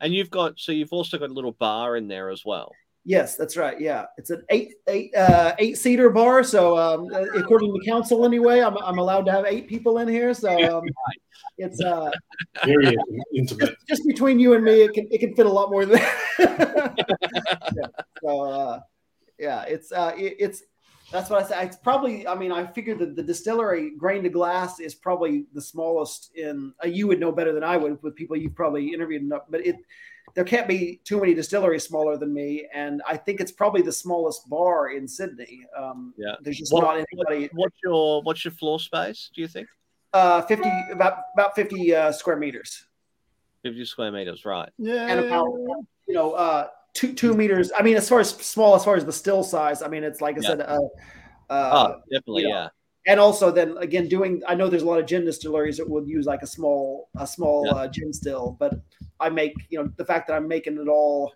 and you've got so you've also got a little bar in there as well. Yes, that's right. Yeah, it's an eight eight uh, eight seater bar. So um, uh, according to council, anyway, I'm, I'm allowed to have eight people in here. So um, it's uh, Very intimate. just between you and me. It can it can fit a lot more than that. [LAUGHS] [LAUGHS] yeah. So uh, yeah, it's uh, it, it's that's what I say. It's probably. I mean, I figured that the distillery grain to glass is probably the smallest in. Uh, you would know better than I would with people you've probably interviewed, enough, but it there can't be too many distilleries smaller than me, and I think it's probably the smallest bar in Sydney. Um, Yeah. there's just What- not anybody. What's your what's your floor space? Do you think Uh, fifty about about fifty uh, square meters, fifty square meters? Right. Yeah. and about you know uh, two two meters. I mean, as far as small, as far as the still size, I mean, it's like I Yeah. said. Uh, Oh, uh, definitely. you know, Yeah. and also then again doing i know there's a lot of gin distilleries that would use like a small a small Yeah. uh, gin still but i make you know the fact that i'm making it all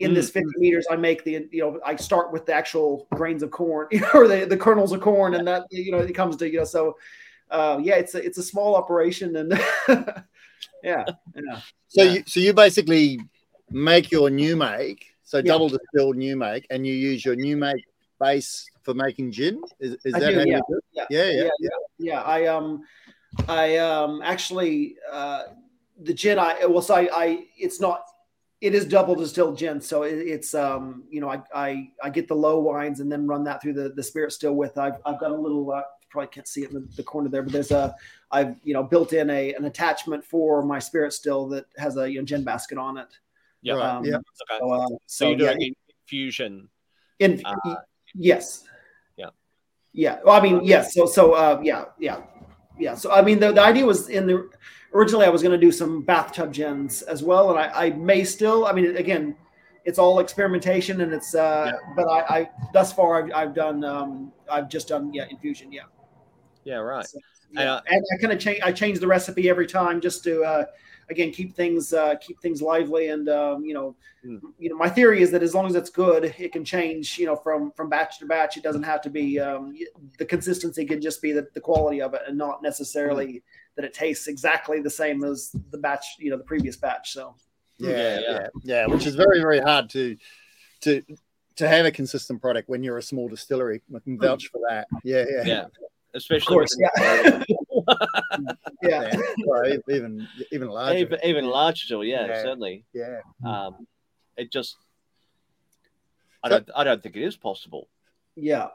in Mm. this 50 meters i make the you know i start with the actual grains of corn [LAUGHS] or the, the kernels of corn and that you know it comes to you know so uh, yeah it's a, it's a small operation and [LAUGHS] yeah yeah So Yeah. you so you basically make your new make, so Yeah. double distilled new make, and you use your new make base for making gin. Is, is that do, how yeah. you do it? Yeah. Yeah, yeah, yeah. I um, I um, actually uh, the gin. I well, so I, I it's not. It is double distilled gin, so it, it's um, you know, I, I I get the low wines and then run that through the the spirit still with. I've I've got a little. Uh, probably can't see it in the, the corner there, but there's a I've you know built in a an attachment for my spirit still that has a you know, gin basket on it. Yeah. Right, Um, yeah. Okay. So, uh, So so you're yeah, infusion. in Uh, yes. Yeah. Yeah. Well, I mean, yes. So, so, uh, yeah, yeah, yeah. So, I mean, the, the idea was in the originally I was going to do some bathtub gins as well, and I, I may still. I mean, again, it's all experimentation, and it's. uh But I, I thus far I've, I've done. um I've just done yeah infusion. Yeah. Yeah. Right. So, And, yeah. uh, and I kind of change. I change the recipe every time just to. uh Again, keep things uh, keep things lively, and um, you know, Hmm. you know, my theory is that as long as it's good, it can change. You know, from from batch to batch. It doesn't have to be um, the consistency can just be the, the quality of it, and not necessarily Hmm. that it tastes exactly the same as the batch. You know, the previous batch. So yeah, Yeah, yeah, yeah. yeah, Which is very, very hard to to to have a consistent product when you're a small distillery. I can vouch for that. Yeah, yeah, Yeah. of Especially course, with- yeah, yeah. Well, even even larger. even even larger. still, Yeah, Yeah. Certainly. yeah. Um, it just. I So- don't. I don't think it is possible. Yeah.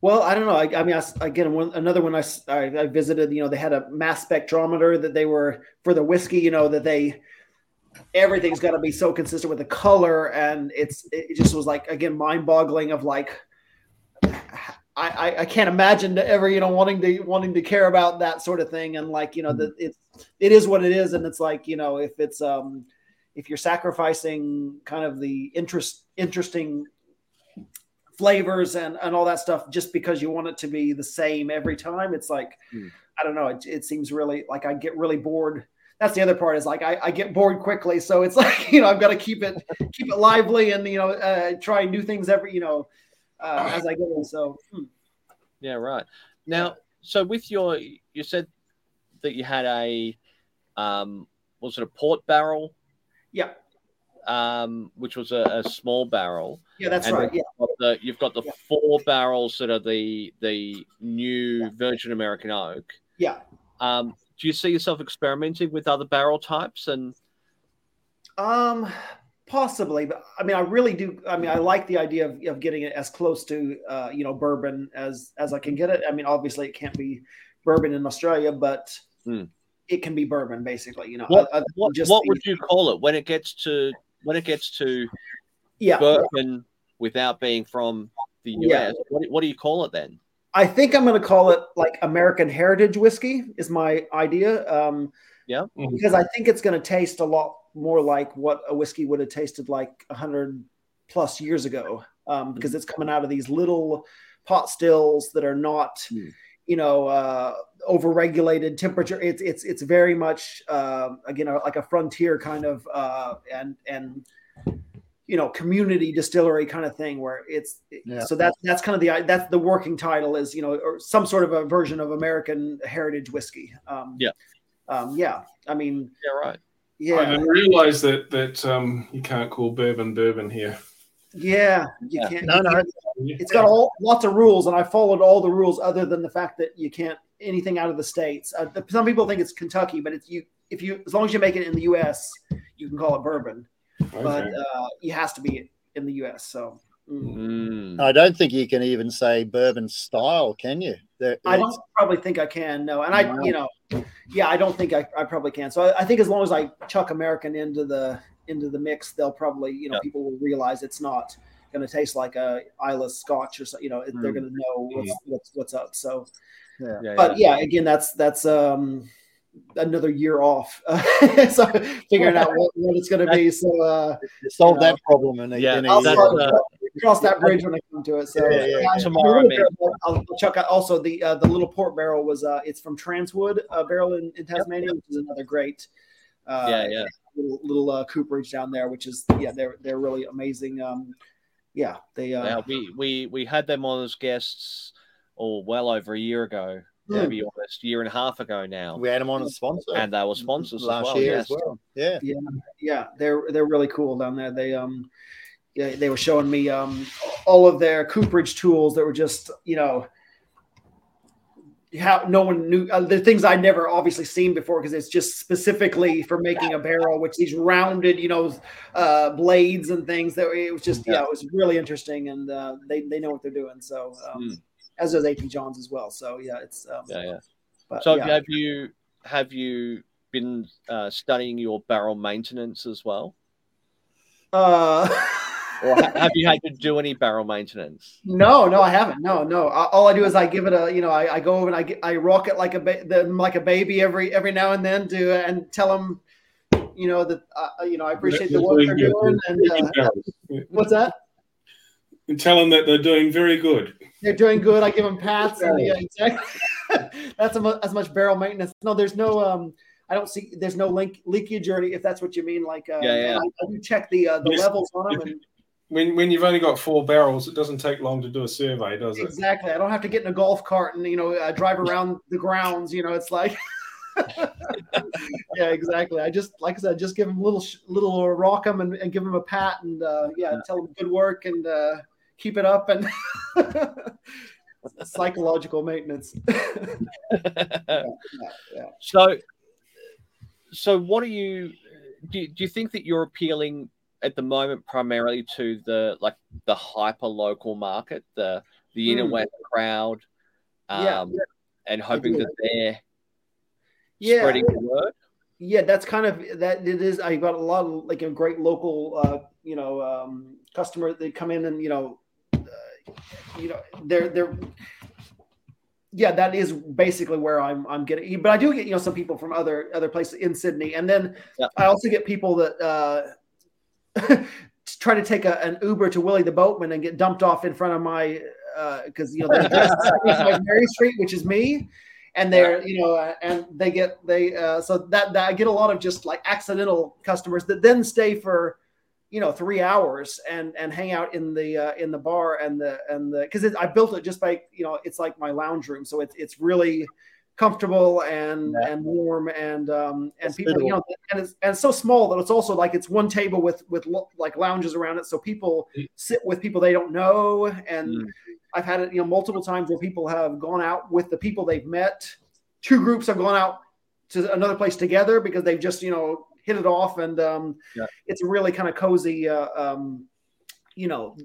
Well, I don't know. I, I mean, I again, one, another one I, I visited, you know, they had a mass spectrometer that they were for the whiskey, you know, that they, everything's got to be so consistent with the color. And it's, it just was like, again, mind boggling of like, I, I, I can't imagine ever you know wanting to wanting to care about that sort of thing. And like you know that it's it is what it is. And it's like you know if it's um if you're sacrificing kind of the interest interesting flavors and and all that stuff just because you want it to be the same every time it's like Hmm. i don't know. It, it seems really like i get really bored. That's the other part is like I, I get bored quickly. So it's [LAUGHS] like you know i've got to keep it keep it lively and you know uh, try new things every you know uh, as i go so hmm. Yeah, right. Now, so with your, you said that you had a, um, was it a port barrel, yeah um, which was a, a small barrel, yeah that's And right yeah Got the, you've got the Yeah. four barrels that are the the new Virgin American Oak. yeah Um, do you see yourself experimenting with other barrel types? And Um, possibly, but I mean, I really do. I mean, I like the idea of, of getting it as close to, uh, you know, bourbon as as I can get it. I mean, obviously, it can't be bourbon in Australia, but Hmm. it can be bourbon, basically. You know, What- I- I- what just what the- would you call it when it gets to when it gets to yeah, bourbon without being from the Yeah. US? What, do- what do you call it then? I think I'm going to call it like American Heritage whiskey is my idea. Um, Yeah. Mhm. because I think it's going to taste a lot more like what a whiskey would have tasted like hundred plus years ago. Um, because it's coming out of these little pot stills that are not, Mm. you know, uh, overregulated temperature. It's it's it's very much uh, again like a frontier kind of uh, and and you know community distillery kind of thing where it's Yeah. so that's that's kind of the that's the working title is you know or some sort of a version of American heritage whiskey. Um, Yeah. um, yeah. I mean, Yeah, right. I yeah, didn't realize that that um, you can't call bourbon bourbon here. yeah. You Yeah. can't. No, no. It's got all lots of rules, and I followed all the rules other than the fact that you can't anything out of the states. Uh, the- some people think it's Kentucky, but it's you. If you as long as you make it in the U.S., you can call it bourbon, but uh, it has to be in the U.S. So. mm. Mm. I don't think you can even say bourbon style, can you? There, I don't probably think I can. No, and I, No. you know, yeah, I don't think I, I probably can. So I, I think as long as I chuck American into the into the mix, they'll probably, you know, Yeah. people will realize it's not going to taste like a Islay Scotch or so. You know, they're Mm. going to know what's, what's what's up. So, yeah. Yeah, but yeah, again, that's that's um another year off. [LAUGHS] so figuring out what, what it's going to be. So uh, solve that know. problem in a, Yeah, in a I'll year. start- uh, cross that bridge when I come to it. So Yeah, yeah, yeah. Tomorrow, I'm I gonna- I'll, I'll chuck out also the uh, the little port barrel was uh it's from Transwood uh, barrel in, in Tasmania, which is another great uh, yeah, yeah. little, little uh, cooperage down there, which is yeah they're they're really amazing. Um, yeah, they uh, Yeah, we, we we had them on as guests, oh, well over a year ago. Hmm. To be honest, year and a half ago now, We had them on as a sponsor and they were sponsors last as well. year yes. as well. Yeah. yeah yeah. they're they're really cool down there. They um yeah, they were showing me um all of their cooperage tools that were just you know how no one knew uh, the things I'd never obviously seen before because it's just specifically for making a barrel, which these rounded, you know, uh, blades and things that it was just yeah, it was really interesting and uh, they they know what they're doing. So um, Hmm. As does AP Johns as well. So yeah, it's um, Yeah, yeah. But, So yeah. have you have you been uh, studying your barrel maintenance as well, Uh, [LAUGHS] or ha- have you had to do any barrel maintenance? No, no, I haven't. No, no. A- All I do is I give it a, you know, I, I go over and I get, I rock it like a ba- the, like a baby every every now and then to and tell them, you know, that uh, you know I appreciate the work they're doing. And uh, [LAUGHS] what's that? And tell them that they're doing very good. They're doing good. I give them pats. And, yeah, exactly. [LAUGHS] that's a, as much barrel maintenance. No, there's no. um I don't see. There's no link leakage or any, if that's what you mean. Like, uh, Yeah, yeah. I, I do check the uh, the Yes. levels on them. And, When when you've only got four barrels, it doesn't take long to do a survey, does it? Exactly. I don't have to get in a golf cart and you know uh, drive around the grounds. You know, it's like, [LAUGHS] yeah, exactly. I just like I said, just give them little sh- little uh, rock them and, and give them a pat and uh, yeah, tell them good work and uh, keep it up and [LAUGHS] psychological maintenance. yeah, [LAUGHS] yeah. So, so what are you? Do you, do you think that you're appealing at the moment primarily to the like the hyper local market, the the inner Hmm. west crowd, um, Yeah, and hoping that they're Yeah. spreading the word? yeah that's kind of that it is i got a lot of like a great local uh you know um customer they come in and you know you know, they're they're yeah, that is basically where I'm I'm getting. But I do get you know some people from other other places in Sydney, and then Yeah. I also get people that uh, [LAUGHS] try to take a, an Uber to Willie the Boatman and get dumped off in front of my because you know the address is Mary Street, which is me, and they're you know uh, and they get they uh, so that, that I get a lot of just like accidental customers that then stay for you know three hours and and hang out in the uh, in the bar and the and the because I built it just by you know it's like my lounge room. So it's it's really comfortable and Yeah. and warm and um and That's people you know and it's and it's so small that it's also like it's one table with with lo- like lounges around it. So people sit with people they don't know. And Mm. I've had it you know multiple times where people have gone out with the people they've met. Two groups have gone out to another place together because they've just you know hit it off and um Yeah. it's a really kind of cozy uh, um you know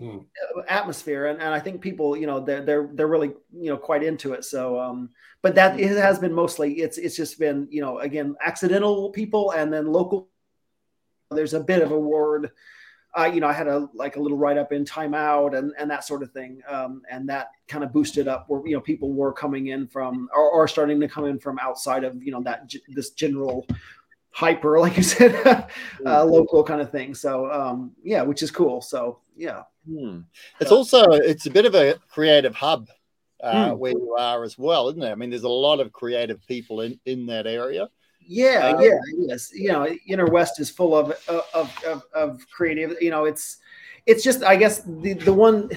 Hmm. atmosphere and, and i think people you know they're they're they're really you know quite into it so um but that it has been mostly it's it's just been you know again accidental people and then local there's a bit of a word uh, you know, I had a like a little write up in Time Out and and that sort of thing, um, and that kind of boosted up where you know people were coming in from or, or starting to come in from outside of you know that this general hyper, [LAUGHS] like you said, [LAUGHS] uh, local kind of thing. So um, yeah, which is cool. So yeah, Hmm. It's also it's a bit of a creative hub uh, Mm. where you are as well, isn't it? I mean, there's a lot of creative people in in that area. Yeah, Uh, yeah, yes. You know, Inner West is full of of of, of creative. You know, it's it's just I guess the the one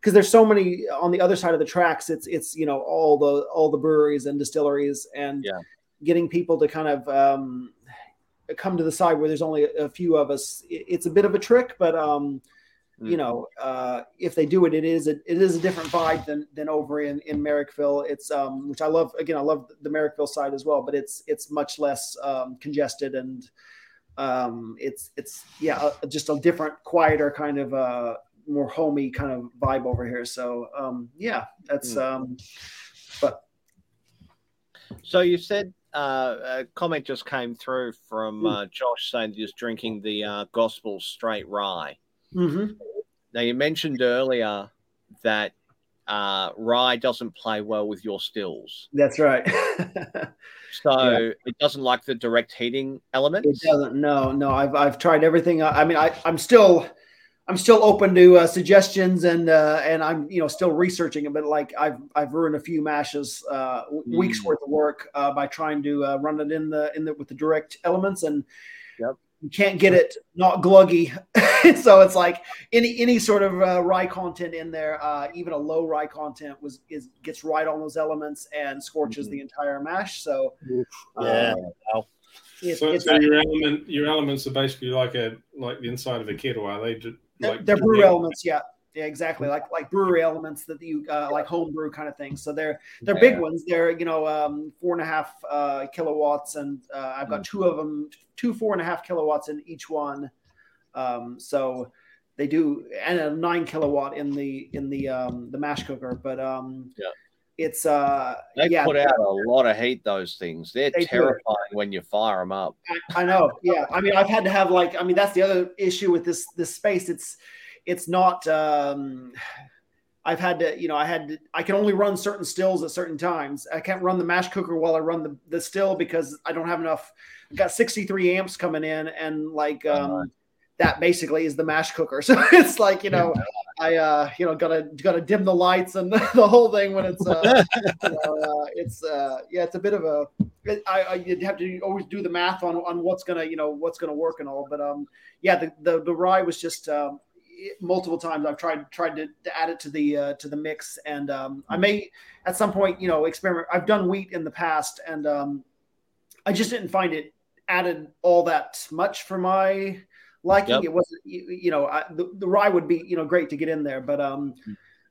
because there's so many on the other side of the tracks. It's it's you know all the all the breweries and distilleries and Yeah. getting people to kind of um, come to the side where there's only a few of us. It's a bit of a trick, but um, you Mm. know, uh, if they do it, it is a, it is a different vibe than than over in in Marrickville. It's um, which I love. Again, I love the Marrickville side as well, but it's it's much less um, congested and um, it's it's yeah, uh, just a different, quieter kind of uh, more homey kind of vibe over here. So um, yeah, that's um, but So you said uh, a comment just came through from Hmm. uh, Josh saying that he was drinking the uh, Gospel Straight Rye. mhm. Now you mentioned earlier that uh, rye doesn't play well with your stills, that's right. [LAUGHS] so Yeah. it doesn't like the direct heating element. It doesn't. No, no. I've I've tried everything. I mean, I I'm still I'm still open to uh, suggestions and uh, and I'm you know still researching it. But like I've I've ruined a few mashes, uh, w- weeks Mm. worth of work uh, by trying to uh, run it in the in the with the direct elements and. Yep. You can't get it not gluggy, [LAUGHS] so it's like any any sort of uh, rye content in there, uh, even a low rye content was is gets right on those elements and scorches Mhm. the entire mash. So Yeah. uh, it's, So, it's so your element, your elements are basically like a like the inside of a kettle. Are they? They're- like they're brew elements, yeah, yeah, exactly. Like like brewery elements that you uh, like homebrew kind of things. So they're they're big ones. They're you know um, four and a half uh, kilowatts, and uh, I've got two of them, two four and a half kilowatts in each one. Um, so they do, and a nine kilowatt in the in the um, the mash cooker. But um, Yeah. It's uh, They yeah, put out a lot of heat. Those things. They're They terrifying when you fire them up. I know. Yeah. I mean, I've had to have like, I mean, that's the other issue with this this space. It's it's not. um I've had to, you know, I had to, I can only run certain stills at certain times. I can't run the mash cooker while I run the, the still because I don't have enough. I've got 63 amps coming in, and like um that basically is the mash cooker. [LAUGHS] So it's like, you know, [LAUGHS] I uh, you know, gotta gotta dim the lights and [LAUGHS] the whole thing when it's uh, [LAUGHS] you know, uh it's uh yeah, it's a bit of a it, I, I you'd have to always do the math on on what's gonna you know what's gonna work and all. But um, yeah, the the, the rye was just um, it- multiple times I've tried tried to, to add it to the uh, to the mix, and um, I may at some point you know experiment. I've done wheat in the past, and um, I just didn't find it added all that much for my liking. Yep. It wasn't you, you know I, the the rye would be you know great to get in there, but um.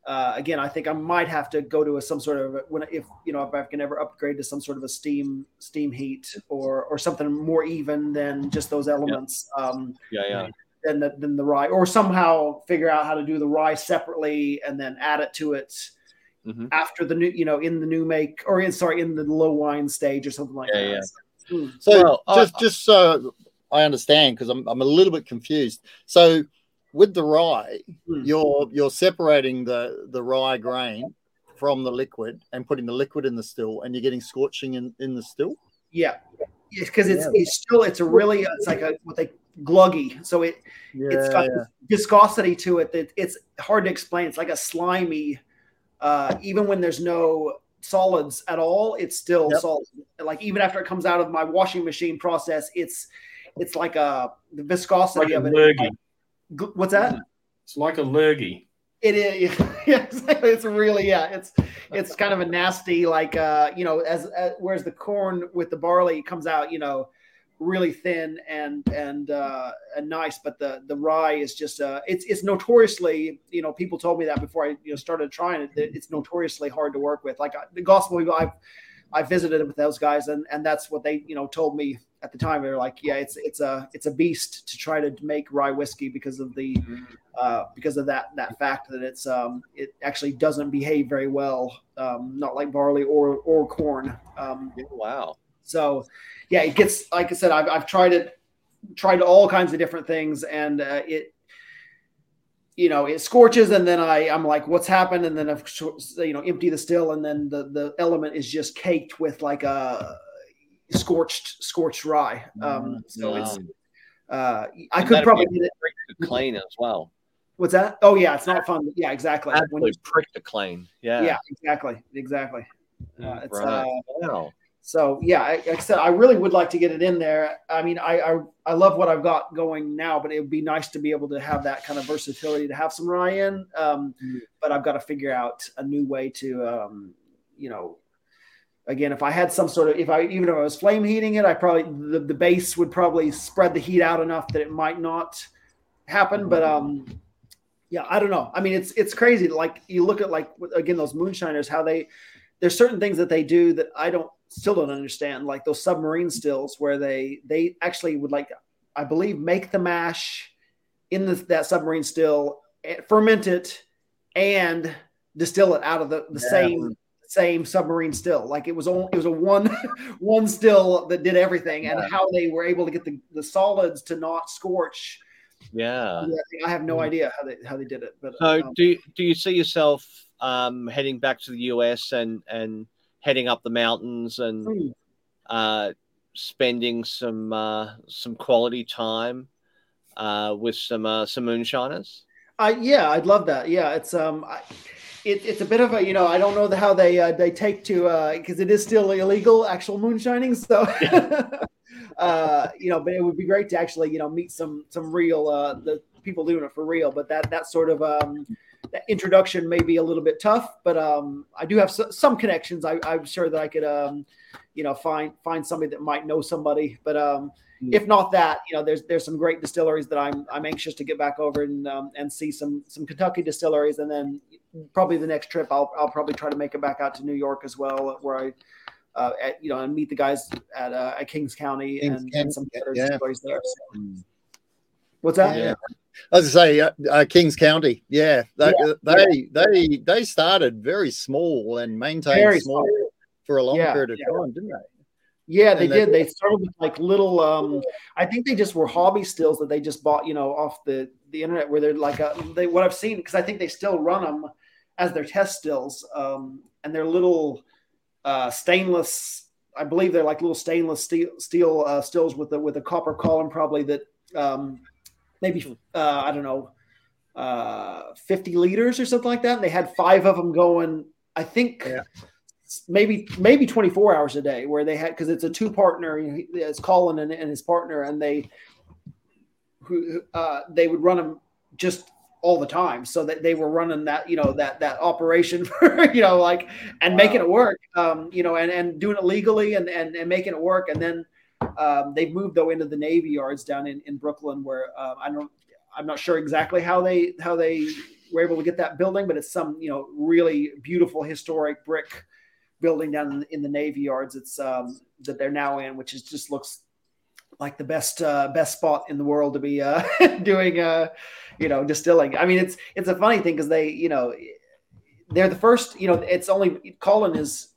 Uh, again, I think I might have to go to a, some sort of when if you know if I can ever upgrade to some sort of a steam steam heat or or something more even than just those elements. Um, Yeah, yeah. than the, than the rye, or somehow figure out how to do the rye separately and then add it to it Mhm. after the new, you know, in the new make or in sorry in the low wine stage or something like Yeah, that. yeah. Mm. So Well, I- just just so I understand, because I'm I'm a little bit confused. So with the rye, Hmm. you're you're separating the the rye grain from the liquid and putting the liquid in the still, and you're getting scorching in in the still. Yeah, yes, because it's Yeah. it's still it's a really it's like a what they gluggy. So it Yeah, it's got yeah. viscosity to it that it's hard to explain. It's like a slimy. Uh, even when there's no solids at all, it's still Yep. solid. Like even after it comes out of my washing machine process, it's it's like a the Like viscosity a of it. Gl- What's that? It's like a lurgy. It is. [LAUGHS] Yeah, exactly. It's really yeah. It's it's kind of a nasty like uh you know as, as whereas the corn with the barley comes out you know really thin and and uh and nice, but the the rye is just uh it's it's notoriously you know people told me that before I you know started trying it that it's notoriously hard to work with. Like uh, the gospel I've I visited with those guys and and that's what they you know told me at the time. They were like, yeah, it's it's a it's a beast to try to make rye whiskey because of the uh, because of that that fact that it's um, it actually doesn't behave very well, um, not like barley or or corn. Um, Yeah, wow. so yeah, it gets like I said, I've, I've tried it, tried all kinds of different things, and uh, it you know it scorches, and then I I'm like, what's happened? And then I've you know empty the still, and then the the element is just caked with like a scorched scorched rye. Um, so it's uh, I And could probably get it. to clean as well. What's that? Oh yeah, it's not fun. Yeah, exactly. When you- prick to clean. Yeah. yeah, exactly, exactly. Uh, it's, Right. uh, Wow. so yeah, I, like I said, I really would like to get it in there. I mean, I, I I love what I've got going now, but it would be nice to be able to have that kind of versatility to have some rye in. Um, Mm. But I've got to figure out a new way to, um, you know, again, if I had some sort of, if I even if I was flame heating it, I probably the, the base would probably spread the heat out enough that it might not happen. But um, yeah, I don't know. I mean, it's it's crazy. Like you look at like again those moonshiners, how they there's certain things that they do that I don't still don't understand, like those submarine stills where they they actually would like I believe make the mash in the, that submarine still, eh, ferment it, and distill it out of the, the Yeah. same same submarine still. Like it was only it was a one [LAUGHS] one still that did everything, and how they were able to get the, the solids to not scorch. Yeah. I have no idea how they how they did it, but So um, do you, do you see yourself um, heading back to the US and and heading up the mountains and hmm. uh, spending some uh, some quality time uh, with some uh, some moonshiners? I yeah, I'd love that. Yeah, it's um, I, it, it's a bit of a you know I don't know the, how they uh, they take to because it is still illegal actual moonshining. So [LAUGHS] uh, you know, but it would be great to actually you know meet some some real uh, the people doing it for real. But that that sort of um, that introduction may be a little bit tough. But um, I do have so, some connections. I, I'm sure that I could um, you know find find somebody that might know somebody. But um, if not that, you know, there's there's some great distilleries that I'm I'm anxious to get back over and um, and see some some Kentucky distilleries, and then probably the next trip I'll I'll probably try to make it back out to New York as well, where I. Uh, at, you know, and meet the guys at, uh, at Kings County Kings and, County, and some other yeah. distilleries there. So, what's that? Yeah. I was say uh, uh, Kings County. Yeah, they, they they they started very small and maintained Very small, small. for a long Yeah, period of yeah. time, didn't they? Yeah, they they- did. They started with like little. um I think they just were hobby stills that they just bought, you know, off the the internet. Where they're like, a, they what I've seen because I think they still run them as their test stills, um, and they're little uh, stainless. I believe they're like little stainless steel steel uh, stills with the with a copper column, probably that um, maybe uh, I don't know, uh, fifty liters or something like that. And they had five of them going. I think Yeah. maybe maybe 24 hours a day where they had because it's a two partner it's colin and, and his partner and they who uh, they would run them just all the time so that they were running that you know that that operation [LAUGHS] for you know like and making it work um you know and and doing it legally and and, and making it work and then um, they've moved though into the navy yards down in, in brooklyn where uh, i don't i'm not sure exactly how they how they were able to get that building but it's some you know really beautiful historic brick building down in, in the Navy yards. It's um, that they're now in, which is just looks like the best uh, best spot in the world to be uh, [LAUGHS] doing uh, you know distilling. I mean, it's it's a funny thing because they you know they're the first. You know, it's only Colin is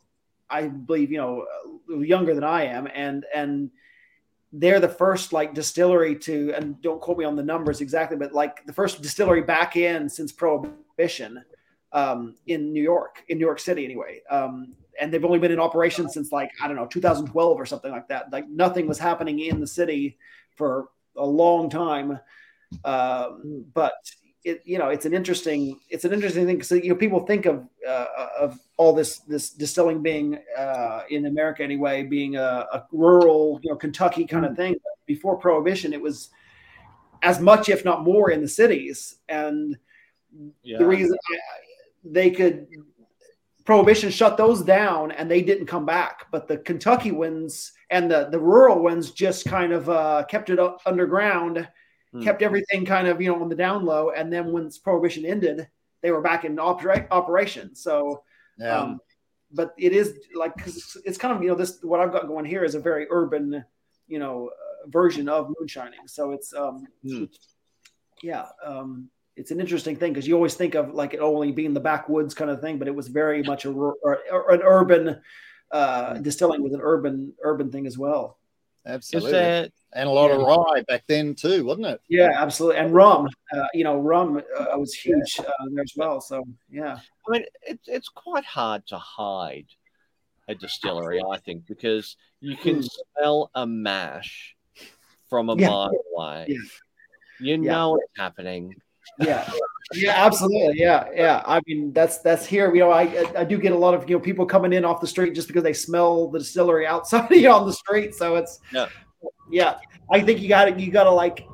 I believe you know younger than I am, and and they're the first like distillery to, and don't quote me on the numbers exactly, but like the first distillery back in since Prohibition um, in New York, in New York City anyway. Um, and they've only been in operation since like I don't know 2012 or something like that. Like nothing was happening in the city for a long time. Um, but it you know it's an interesting it's an interesting thing because you know people think of uh, of all this this distilling being uh, in America anyway being a, a, rural you know Kentucky kind of thing. Before Prohibition, it was as much if not more in the cities, and yeah. the reason I, they could Prohibition shut those down and they didn't come back. But the Kentucky ones and the, the rural ones just kind of uh, kept it underground, hmm. kept everything kind of, you know, on the down low. And then once Prohibition ended, they were back in operation. So, yeah. um, but it is like, cause it's kind of, you know, this, what I've got going here is a very urban, you know, uh, version of moonshining. So it's, um, hmm. yeah. Um, it's an interesting thing because you always think of like it only being the backwoods kind of thing, but it was very much a or, or an urban uh, distilling with an urban urban thing as well. Absolutely, that, and a lot yeah. of rye back then too, wasn't it? Yeah, absolutely, and rum. Uh, you know, rum uh, was huge uh, there as well. So yeah, I mean, it's it's quite hard to hide a distillery, I think, because you can mm. smell a mash from a yeah. mile away. Yeah. You know what's happening yeah yeah absolutely. Yeah yeah. I mean that's that's here you know i i do get a lot of you know people coming in off the street just because they smell the distillery outside [LAUGHS] you know, on the street so it's yeah. yeah. I think you gotta you gotta like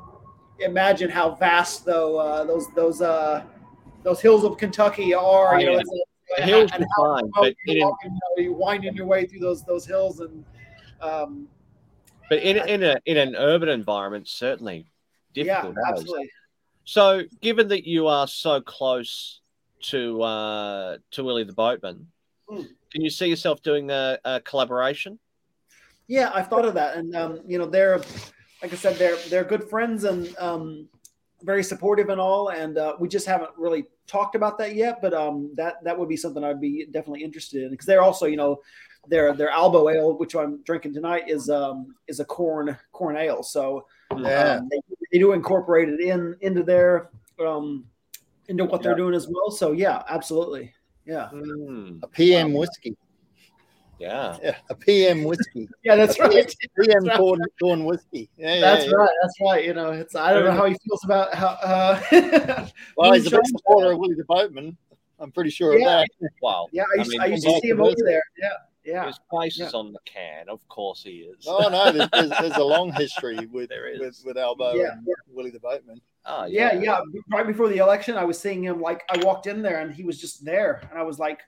imagine how vast though uh, those those uh those hills of kentucky are you know the hills and how, fine, but you, know, you winding your way through those those hills and um but in, in a in an urban environment certainly difficult yeah absolutely so, given that you are so close to uh, to Willie the Boatman, mm. can you see yourself doing a, a, collaboration? Yeah, I've thought of that, and um, you know, they're like I said, they're they're good friends and um, very supportive and all, and uh, we just haven't really talked about that yet. But um, that that would be something I'd be definitely interested in because they're also, you know, their their Albo Ale, which I'm drinking tonight, is um is a corn corn ale, so yeah. Um, they, they, do incorporate it in into their um, into what yeah. they're doing as well. So yeah, absolutely. Yeah. Mm. A PM um, whiskey. Yeah. yeah. A PM whiskey. [LAUGHS] yeah, that's right. [LAUGHS] PM that's corn, corn whiskey. Yeah, that's yeah, right. That's right. You know, it's I don't know how he feels about how. Uh, [LAUGHS] well, he's a big supporter of Willie the Boatman. I'm pretty sure yeah. of that. Wow. Yeah, I used, I, mean, I used to see him over there. Yeah. Yeah, his face yeah. is on the can. Of course he is. Oh no, there's, there's, [LAUGHS] there's a long history with there is. with, with Albo yeah. and Willie the Boatman. Oh yeah. yeah, yeah. Right before the election, I was seeing him. Like I walked in there and he was just there, and I was like,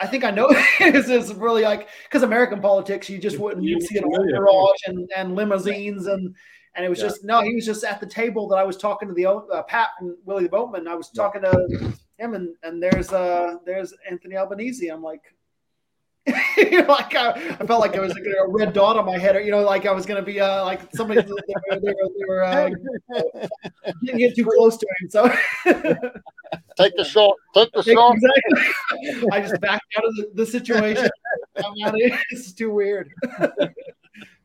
I think I know [LAUGHS] this is really like because American politics, you just wouldn't you see an entourage and, and limousines and and it was yeah. just no, he was just at the table that I was talking to the uh, Pat and Willie the Boatman. I was talking to him and and there's uh there's Anthony Albanese. I'm like, [LAUGHS] like I, I, felt like there was like a red dot on my head, or you know, like I was going to be uh, like somebody they were, they were, they were uh, [LAUGHS] didn't get too close to him. So [LAUGHS] take the shot, take the shot. Exactly. I just backed out of the, the situation. I'm out of it. This is too weird.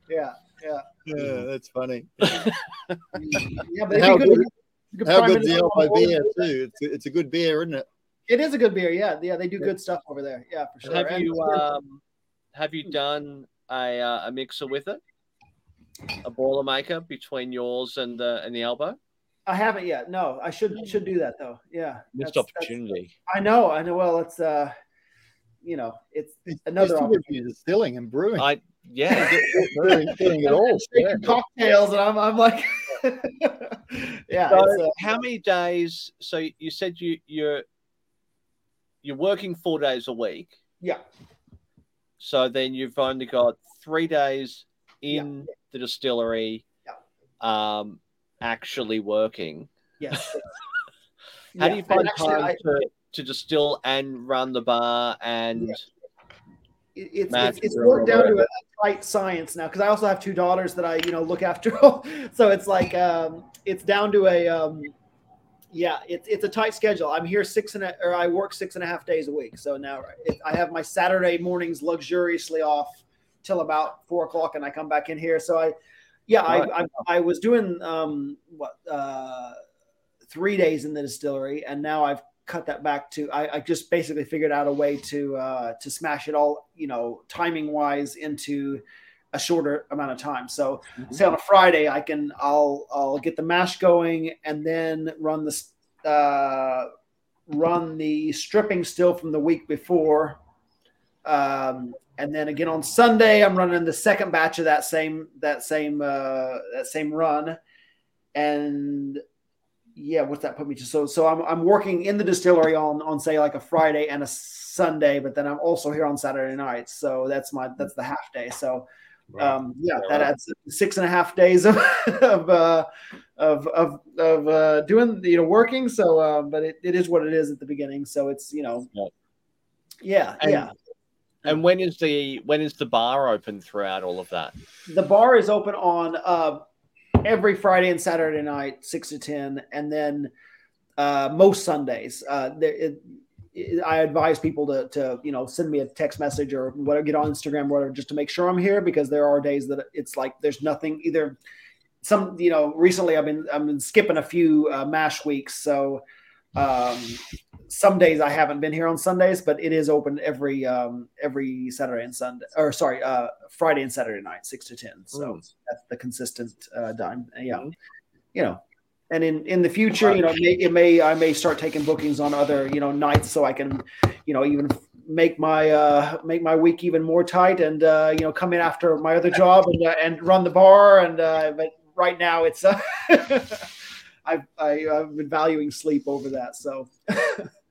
yeah, yeah, yeah. That's funny. yeah, but how good, good, how good the Albo beer too. It's, it's a good beer, isn't it? It is a good beer. Yeah, yeah, they do good stuff over there. Yeah, for sure. Have and you um, have you done a uh, a mixer with it? A boilermaker between yours and the and the Albo? I haven't yet. No, I should should do that though. Yeah, missed that's, opportunity. That's, I know. I know. Well, it's uh, you know, it's another opportunity. Distilling and brewing. I yeah, doing, doing it all. [LAUGHS] Yeah. Cocktails, and I'm I'm like, [LAUGHS] yeah. So uh, how many days? So you said you you're you're working four days a week. Yeah. So then you've only got three days in yeah. the distillery, yeah. um, actually working. Yes. [LAUGHS] How yeah. do you find actually, time I, to, to distill and run the bar and? It's it's, it's worked down to a tight science now because I also have two daughters that I you know look after. [LAUGHS] so it's like um, it's down to a um, yeah, it's it's a tight schedule. I'm here six and a, or I work six and a half days a week. So now it, I have my Saturday mornings luxuriously off till about four o'clock, and I come back in here. So I, yeah, right. I, I, I was doing um what uh three days in the distillery, and now I've cut that back to I, I just basically figured out a way to uh to smash it all, you know, timing wise into a shorter amount of time. So mm-hmm. say on a Friday, I can I'll I'll get the mash going and then run the uh, run the stripping still from the week before. Um, and then again on Sunday, I'm running the second batch of that same that same uh, that same run. And yeah, what's that put me to? So so I'm I'm working in the distillery on on say like a Friday and a Sunday, but then I'm also here on Saturday nights. So that's my that's the half day. So Um, yeah, that adds six and a half days of [LAUGHS] of uh, of of, of uh, doing you know working. So, uh, but it, it is what it is at the beginning. So it's you know, yeah, and, yeah. And when is the when is the bar open throughout all of that? The bar is open on uh, every Friday and Saturday night, six to ten, and then uh, most Sundays. Uh, there, it, I advise people to, to, you know, send me a text message or whatever, get on Instagram, or whatever, just to make sure I'm here because there are days that it's like there's nothing either. Some, you know, recently I've been I've been skipping a few uh, mash weeks, so um, some days I haven't been here on Sundays, but it is open every um, every Saturday and Sunday, or sorry, uh, Friday and Saturday night, six to ten. So mm. that's the consistent uh, time. Yeah, mm. you know, and in in the future you know it may, it may, i may start taking bookings on other you know nights so i can you know even make my uh make my week even more tight and uh you know come in after my other job and uh, and run the bar and uh but right now it's uh [LAUGHS] I've, I, have i have been valuing sleep over that. So, [LAUGHS]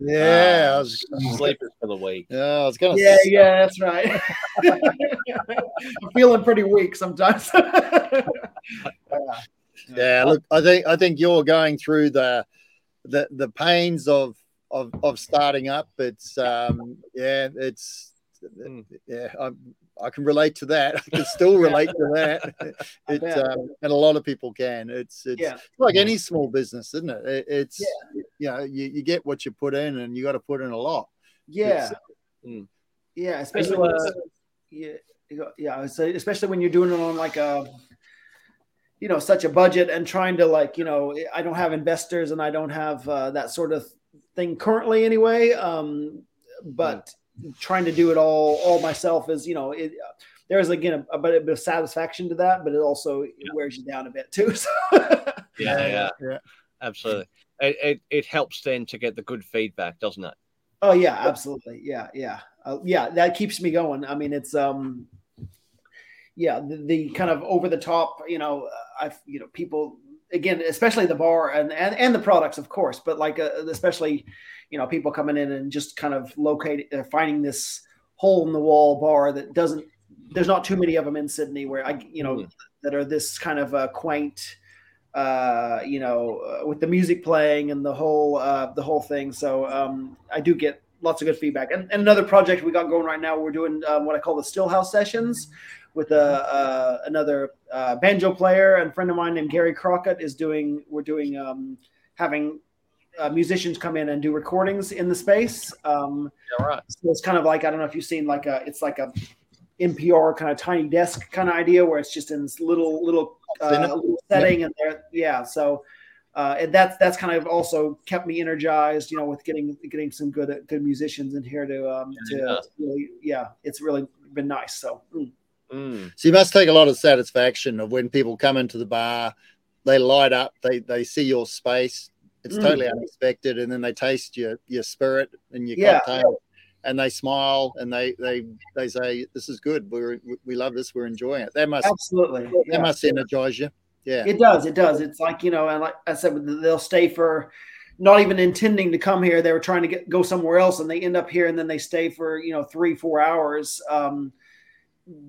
yeah, I was [LAUGHS] sleeping for the week. Yeah, I was gonna. Yeah, say. yeah, that's right. I'm feeling pretty weak sometimes. yeah yeah look i think i think you're going through the the the pains of of of starting up it's um yeah it's hmm. yeah i I can relate to that. I can still [LAUGHS] relate to that. [LAUGHS] [LAUGHS] It, um, and a lot of people can. It's it's yeah. like any small business, isn't it? it it's yeah. you know you, you get what you put in, and you got to put in a lot. Yeah, mm. yeah, especially when, uh, yeah, yeah. Especially when you're doing it on like a you know such a budget and trying to like you know i don't have investors and i don't have uh, that sort of thing currently anyway um, but mm. trying to do it all all myself is you know it, there's again a, a, bit of satisfaction to that but it also yeah. it wears you down a bit too [LAUGHS] so. yeah, yeah yeah absolutely it, it, it helps then to get the good feedback doesn't it oh yeah absolutely yeah yeah uh, yeah that keeps me going i mean it's um yeah, the, the, kind of over the top, you know, uh, I've, you know, people again, especially the bar and, and, and the products, of course, but like, uh, especially, you know, people coming in and just kind of locating, uh, finding this hole in the wall bar that doesn't, there's not too many of them in Sydney where I, you know, mm. that are this kind of uh, quaint, uh, you know, uh, with the music playing and the whole, uh, the whole thing. So um, I do get lots of good feedback. And, and another project we got going right now, we're doing um, what I call the Stillhouse sessions, with a, another uh, banjo player and friend of mine named Gary Crockett is doing. We're doing um, having uh, musicians come in and do recordings in the space. Um, yeah, right. So it's kind of like I don't know if you've seen like a it's like a NPR kind of tiny desk kind of idea where it's just in this little little, uh, little setting and there yeah so. Uh, and that's that's kind of also kept me energized, you know, with getting getting some good good musicians in here to um, to yeah. really yeah, it's really been nice. So. Mm. Mm. So you must take a lot of satisfaction of when people come into the bar, they light up, they they see your space. It's mm. totally unexpected, and then they taste your your spirit and your yeah. cocktail, and they smile and they they they say, "This is good. We we love this. We're enjoying it." That must absolutely that yeah. must energize you. Yeah, it does. It does. It's like you know, and like I said, they'll stay for not even intending to come here. They were trying to get go somewhere else, and they end up here, and then they stay for you know three four hours. Um,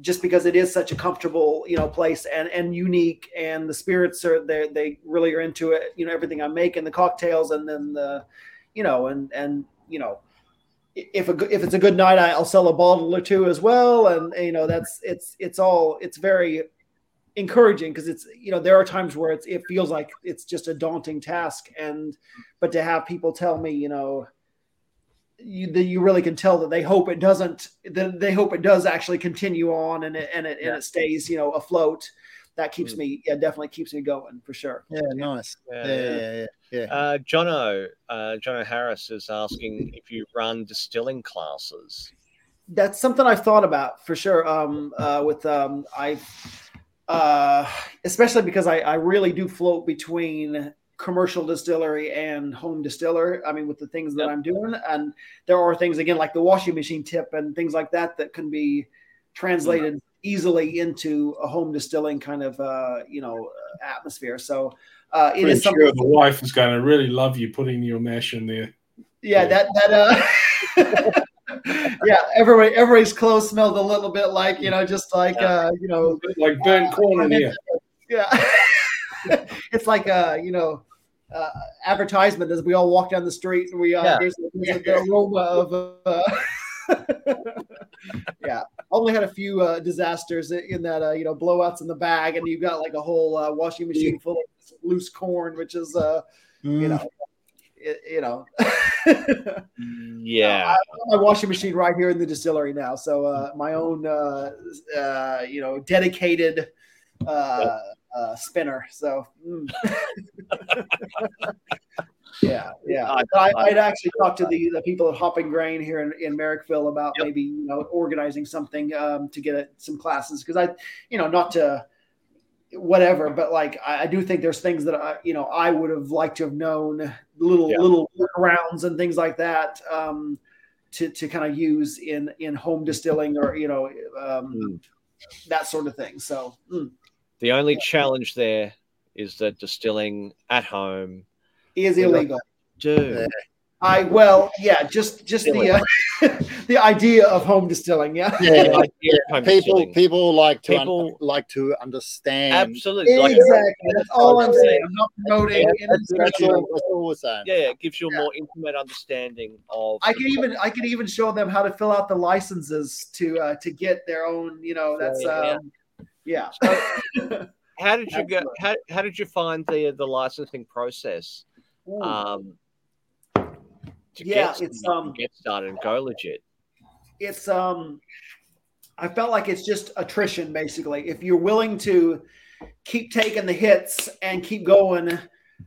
just because it is such a comfortable you know place and and unique and the spirits are they they really are into it you know everything i make and the cocktails and then the you know and and you know if a if it's a good night i'll sell a bottle or two as well. And you know that's it's it's all it's very encouraging because it's you know there are times where it's it feels like it's just a daunting task. And but to have people tell me you know you, that you really can tell that they hope it doesn't that they hope it does actually continue on and it and it, Yeah. and it stays you know afloat that keeps Mm. me yeah definitely keeps me going for sure Yeah, nice. Yeah, Yeah, yeah. yeah, yeah. yeah. Uh, Jono, uh, Jono Harris is asking if you run distilling classes. that's something I've thought about for sure. Um, uh, with um, I, uh, especially because I, I really do float between commercial distillery and home distiller. I mean, with the things that Yep. I'm doing, and there are things again like the washing machine tip and things like that that can be translated easily into a home distilling kind of uh, you know atmosphere. So uh, it Pretty is something. sure the wife is going to really love you putting your mash in there. yeah that that uh [LAUGHS] yeah everybody everybody's clothes smelled a little bit like you know just like uh you know Like burnt corn in [LAUGHS] here. yeah [LAUGHS] it's like uh you know uh, advertisement as we all walk down the street and we uh Yeah. there's, there's the aroma of uh [LAUGHS] yeah only had a few uh disasters in that uh you know blowouts in the bag and you've got like a whole uh, washing machine full of loose corn which is uh you Mm. know it, you know [LAUGHS] Yeah. my washing machine right here in the distillery now. So uh, my own, uh, uh, you know, dedicated uh, uh, spinner. So mm. [LAUGHS] yeah, yeah. I- I, I'd actually talked to the, the people at Hopping Grain here in, in Marrickville about Yep. maybe you know organizing something um, to get it, some classes because I, you know, not to whatever, but like I, I do think there's things that I, you know, I would have liked to have known little Yeah. little workarounds and things like that. Um, to, to kind of use in in home distilling or you know um, Mm. that sort of thing. So mm, The only challenge there is that distilling at home, is illegal. dude. I well yeah just just the uh, [LAUGHS] the idea of home distilling yeah Yeah, The idea of home people distilling. people like to un- People- like to understand. absolutely like, exactly that's all I'm saying. I'm not promoting. Yeah, That's, that's all, that's all we're saying. yeah, it gives you a Yeah. more intimate understanding of. I could even I could even show them how to fill out the licenses to uh, to get their own you know that's Yeah. um, yeah. [LAUGHS] how did you go? How, how did you find the the licensing process? Ooh. Um, to Yeah, get, it's, um, get started and go legit. it's um I felt like it's just attrition basically. If you're willing to keep taking the hits and keep going,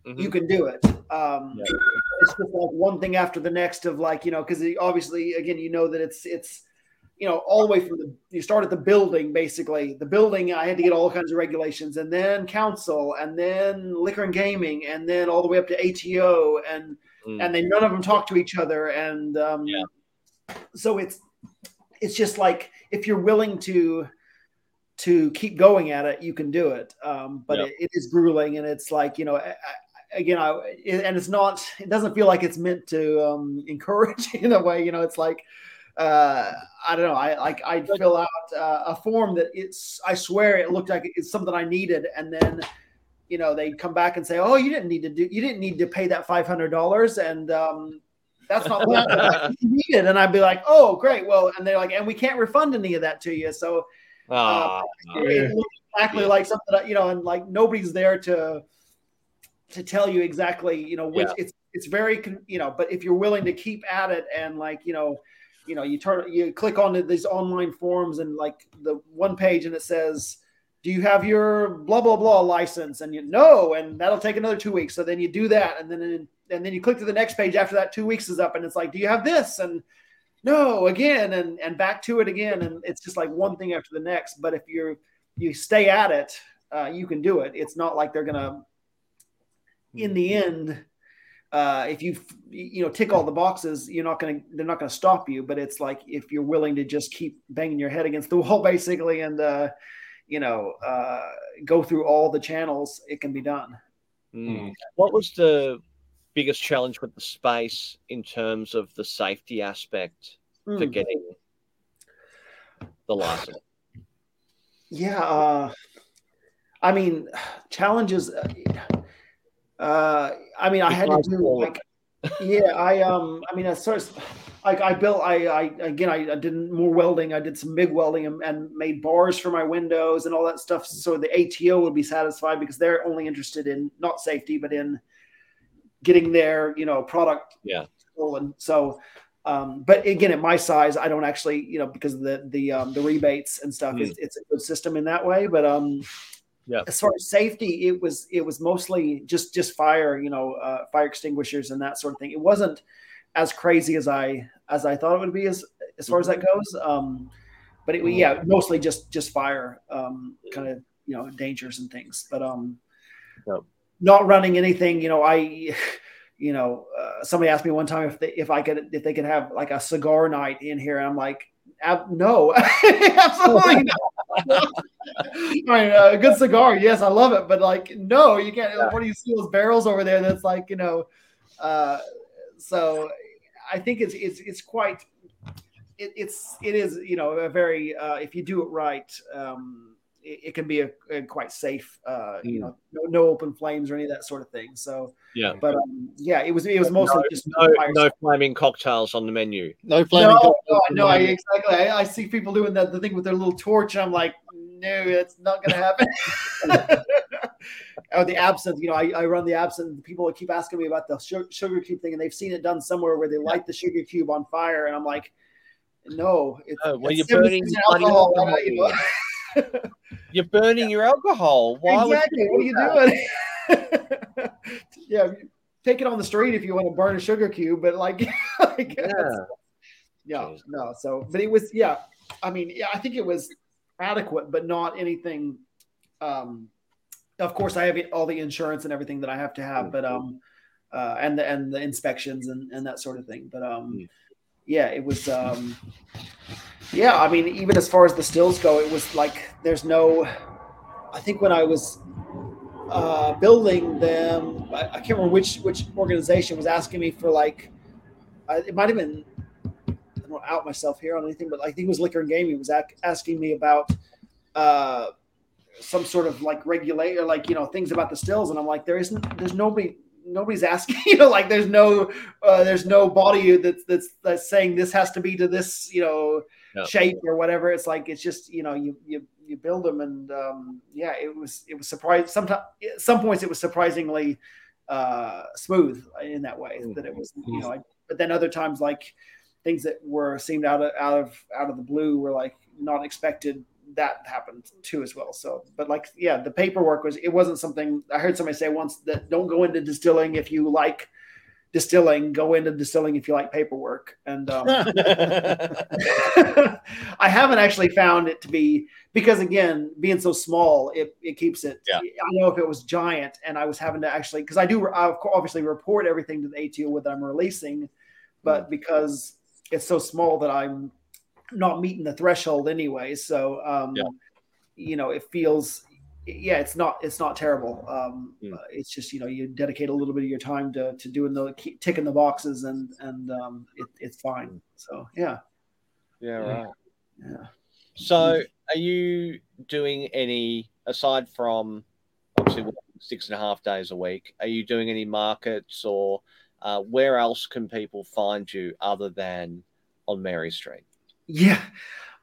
Mhm. you can do it. Um Yeah. it's just like one thing after the next of like, you know, because obviously again you know that it's it's you know, all the way from the you start at the building basically. The building I had to get all kinds of regulations and then council and then liquor and gaming and then all the way up to ATO and Mm. and they none of them talk to each other and um Yeah. so it's it's just like if you're willing to to keep going at it you can do it um but Yeah. it, it is grueling and it's like you know I, I, again i it, and it's not it doesn't feel like it's meant to um [LAUGHS] encourage in a way you know it's like uh i don't know i like i'd fill out uh, a form that it's i swear it looked like it's something i needed and then you know they'd come back and say oh you didn't need to do you didn't need to pay that $500 and um that's not what [LAUGHS] you needed and i'd be like oh great well and they're like and we can't refund any of that to you so Ah, it looks exactly Yeah. like something that, you know and like nobody's there to to tell you exactly you know which Yeah. it's it's very you know but if you're willing to keep at it and like you know you know you turn you click on these online forums and like the one page and it says do you have your blah blah blah license? And you know and that'll take another two weeks. So then you do that and then and then you click to the next page after that two weeks is up and it's like do you have this? And no again and and back to it again. And it's just like one thing after the next. But if you're you stay at it uh, you can do it. It's not like they're gonna in the end uh, if you you know tick all the boxes you're not gonna they're not gonna stop you but it's like if you're willing to just keep banging your head against the wall [LAUGHS] basically and uh, you know uh, go through all the channels it can be done Mm. What was the biggest challenge with the space in terms of the safety aspect for Mm. getting the license? Yeah, uh, I mean, [SIGHS] challenges. Uh, I mean, I had to do like, yeah, I um, I mean, I sort of, like, I built, I, I again, I, I did more welding. I did some MIG welding and, and made bars for my windows and all that stuff, so the ATO would be satisfied because they're only interested in not safety, but in getting their, you know, product Yeah. stolen. So, Um, but again, at my size, I don't actually, you know, because of the the um, the rebates and stuff, Mm. it's, it's a good system in that way. But um, Yeah. as far as safety, it was it was mostly just just fire, you know, uh, fire extinguishers and that sort of thing. It wasn't as crazy as I as I thought it would be as as far as that goes. Um, but it, yeah, mostly just just fire, um, kind of you know dangers and things. But um, not running anything. You know, I. You know, uh, somebody asked me one time if they, if I could if they could have like a cigar night in here, and I'm like, no, [LAUGHS] absolutely [LAUGHS] not. [LAUGHS] [LAUGHS] I mean, a good cigar, yes, I love it, but like, no, you can't. Yeah. What do you see those barrels over there? That's like, you know, uh, so I think it's it's it's quite. It, it's it is you know a very uh, if you do it right, um, it, it can be a, a quite safe. Uh, You Mm. know, no, no open flames or any of that sort of thing. So, Yeah. but um, yeah, it was it was mostly just No, no flaming cocktails on the menu. No flaming. no, cocktails no, no, I, exactly. I, I see people doing that the thing with their little torch. and I'm like, no, it's not going to happen. [LAUGHS] or oh, the absinthe, you know, I, I run the absinthe. People keep asking me about the sugar, sugar cube thing, and they've seen it done somewhere where they light the sugar cube on fire, and I'm like, no, it's, No, well, it's you're burning alcohol. alcohol. you know? [LAUGHS] You're burning your alcohol. Why exactly. you What are you that? doing? [LAUGHS] yeah, take it on the street if you want to burn a sugar cube, but like, like Yeah. yeah no so but it was yeah i mean yeah i think it was adequate but not anything um of course i have all the insurance and everything that i have to have but um uh and the and the inspections and and that sort of thing but um Mm. yeah it was um yeah i mean even as far as the stills go it was like there's no i think when i was uh building them i, I can't remember which which organization was asking me for like I, it might have been I don't want to out myself here on anything, but I think it was Liquor and Gaming was ac- asking me about uh, some sort of like regulator, like you know things about the stills, and I'm like, there isn't, there's nobody, nobody's asking, [LAUGHS] you know, like there's no, uh, there's no body that's that's that's saying this has to be to this, you know, Yeah. shape or whatever. It's like it's just you know you you you build them, and um, yeah, it was it was surprising. Sometimes at some points it was surprisingly uh, smooth in that way that it was you know. I, but then other times like things that were seemed out of out of out of the blue were like not expected that happened too as well so but like yeah the paperwork was it wasn't something i heard somebody say once that don't go into distilling if you like distilling go into distilling if you like paperwork and um, [LAUGHS] I haven't actually found it to be because again, being so small, it, it keeps it. Yeah. I know if it was giant and I was having to actually because I do I obviously report everything to the ATO with I'm releasing, but because it's so small that I'm not meeting the threshold anyway. So um, Yeah. you know, it feels yeah, it's not it's not terrible. Um, Mm. it's just you know you dedicate a little bit of your time to to doing the ticking the boxes and and um, it, it's fine. So yeah, yeah, right. yeah. So, are you doing any aside from obviously six and a half days a week? Are you doing any markets or uh, where else can people find you other than on Mary Street? Yeah.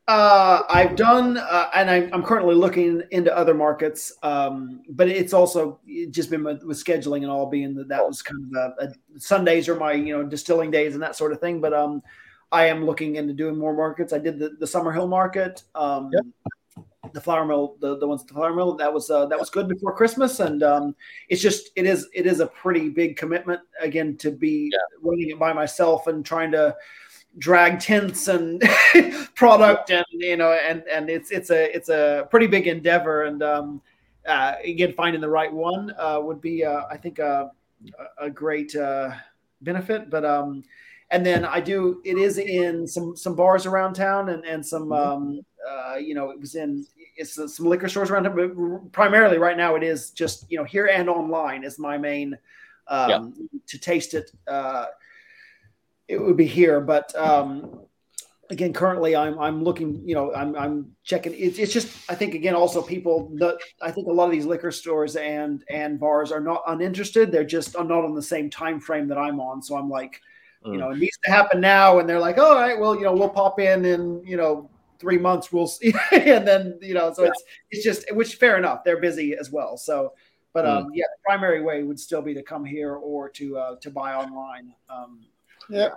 Uh, I've done, uh, and I'm, I'm currently looking into other markets, um, but it's also just been with, with scheduling and all being that that was kind of a, a Sundays are my you know distilling days and that sort of thing. But um, I am looking into doing more markets. I did the, the Summer Hill Market, um, the flour mill, the, the ones at the flour mill. That was uh, that was good before Christmas, and um, it's just it is it is a pretty big commitment again to be running it by myself and trying to drag tents and [LAUGHS] product and you know and and it's it's a it's a pretty big endeavor. And um uh again finding the right one uh would be uh i think uh, a, a great uh benefit. But um and then i do it is in some some bars around town and and some um uh you know it was in it's uh, some liquor stores around town but primarily right now it is just you know here and online is my main um to taste it uh it would be here. But um, again, currently I'm I'm looking, you know, I'm I'm checking. It's it's just I think again also people that I think a lot of these liquor stores and and bars are not uninterested. They're just are not on the same time frame that I'm on. So I'm like, you know, it needs to happen now. And they're like, all right, well, you know, we'll pop in in you know three months. We'll see, [LAUGHS] and then you know, so it's it's just which fair enough. They're busy as well. So. But um, yeah, the primary way would still be to come here or to uh, to buy online. Um, Yeah.